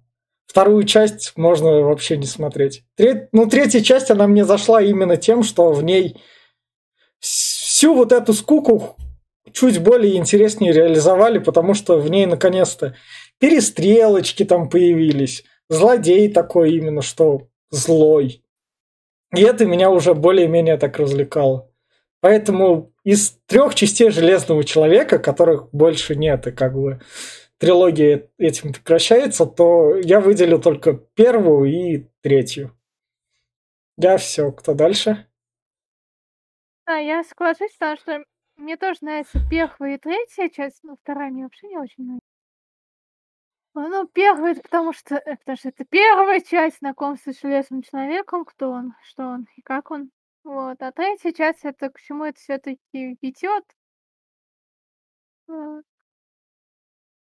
Вторую часть можно вообще не смотреть. Треть, ну, третья часть, она мне зашла именно тем, что в ней всю вот эту скуку чуть более интереснее реализовали, потому что в ней наконец-то перестрелочки там появились, злодей такой именно, что злой. И это меня уже более-менее так развлекало. Поэтому из трех частей Железного Человека, которых больше нет, и как бы трилогия этим прекращается, то я выделю только первую и третью. Я все. Кто дальше? А, я соглашусь, потому что мне тоже нравится первая и третья часть, но вторая мне вообще не очень нравится. А, ну, это потому что, э, потому что это первая часть знакомства с Железным Человеком, кто он, что он и как он. Вот, а третья часть- это к чему это все таки ведет.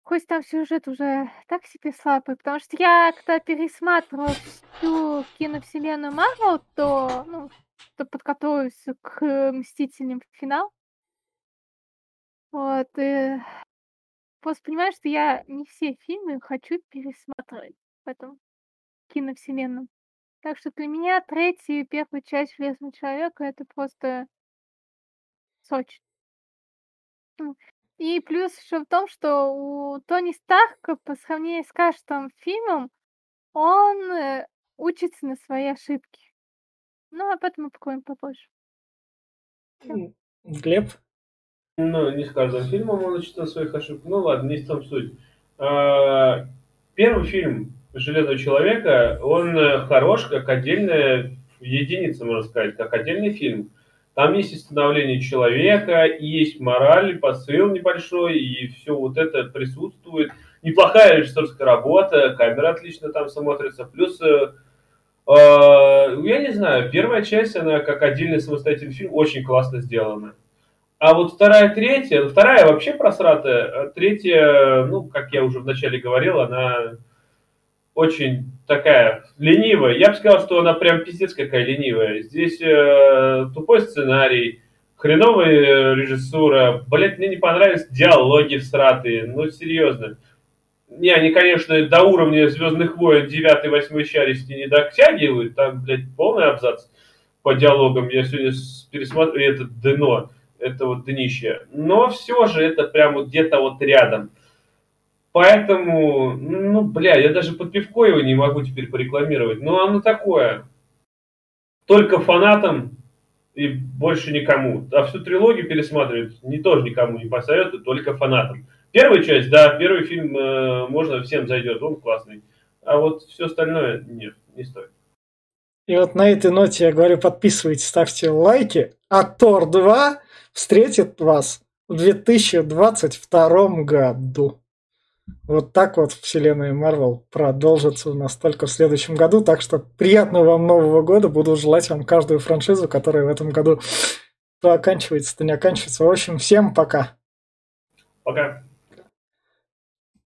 Хоть там сюжет уже так себе слабый, потому что я, когда пересматривала всю киновселенную Марвел, то, ну, то подготовилась к "Мстителям. Финал". Вот, и просто понимаю, что я не все фильмы хочу пересматривать в этом киновселенном. Так что для меня третья и первая часть "Железного человека"- это просто Сочи. И плюс еще в том, что у Тони Старка по сравнению с каждым фильмом, он, э, учится на свои ошибки. Ну, об этом мы поговорим попозже. Глеб? Ну, не с каждым фильмом он учится на своих ошибках. Ну ладно, не в том суть. А, первый фильм Железного человека, он э, хорош как отдельная единица, можно сказать, как отдельный фильм. Там есть и становление человека, и есть мораль, посыл небольшой, и все вот это присутствует. Неплохая режиссерская работа, камера отлично там смотрится. Плюс, э, э, я не знаю, первая часть, она как отдельный самостоятельный фильм, очень классно сделана. А вот вторая, третья, вторая вообще просратая, а третья, ну, как я уже вначале говорил, она очень такая ленивая. Я бы сказал, что она прям пиздец какая ленивая. Здесь э, тупой сценарий, хреновая режиссура. Блять, мне не понравились диалоги всратые. Ну, серьезно. Не, они, конечно, до уровня Звездных войн 9 8 части не дотягивают. Там, блядь, полный абзац по диалогам. Я сегодня пересмотрю это дно, это вот днище. Но все же это прям вот где-то вот рядом. Поэтому, ну, бля, я даже под пивко его не могу теперь порекламировать. Ну, оно такое. Только фанатам и больше никому. А всю трилогию пересматривать не тоже никому не посоветую, только фанатам. Первая часть, да, первый фильм э, можно всем зайдет, он классный. А вот все остальное нет, не стоит. И вот на этой ноте я говорю, подписывайтесь, ставьте лайки. А Тор 2 встретит вас в 2022 году. Вот так вот вселенная Марвел продолжится у нас только в следующем году. Так что приятного вам Нового года. Буду желать вам каждую франшизу, которая в этом году то оканчивается, то не оканчивается. В общем, всем пока. Пока.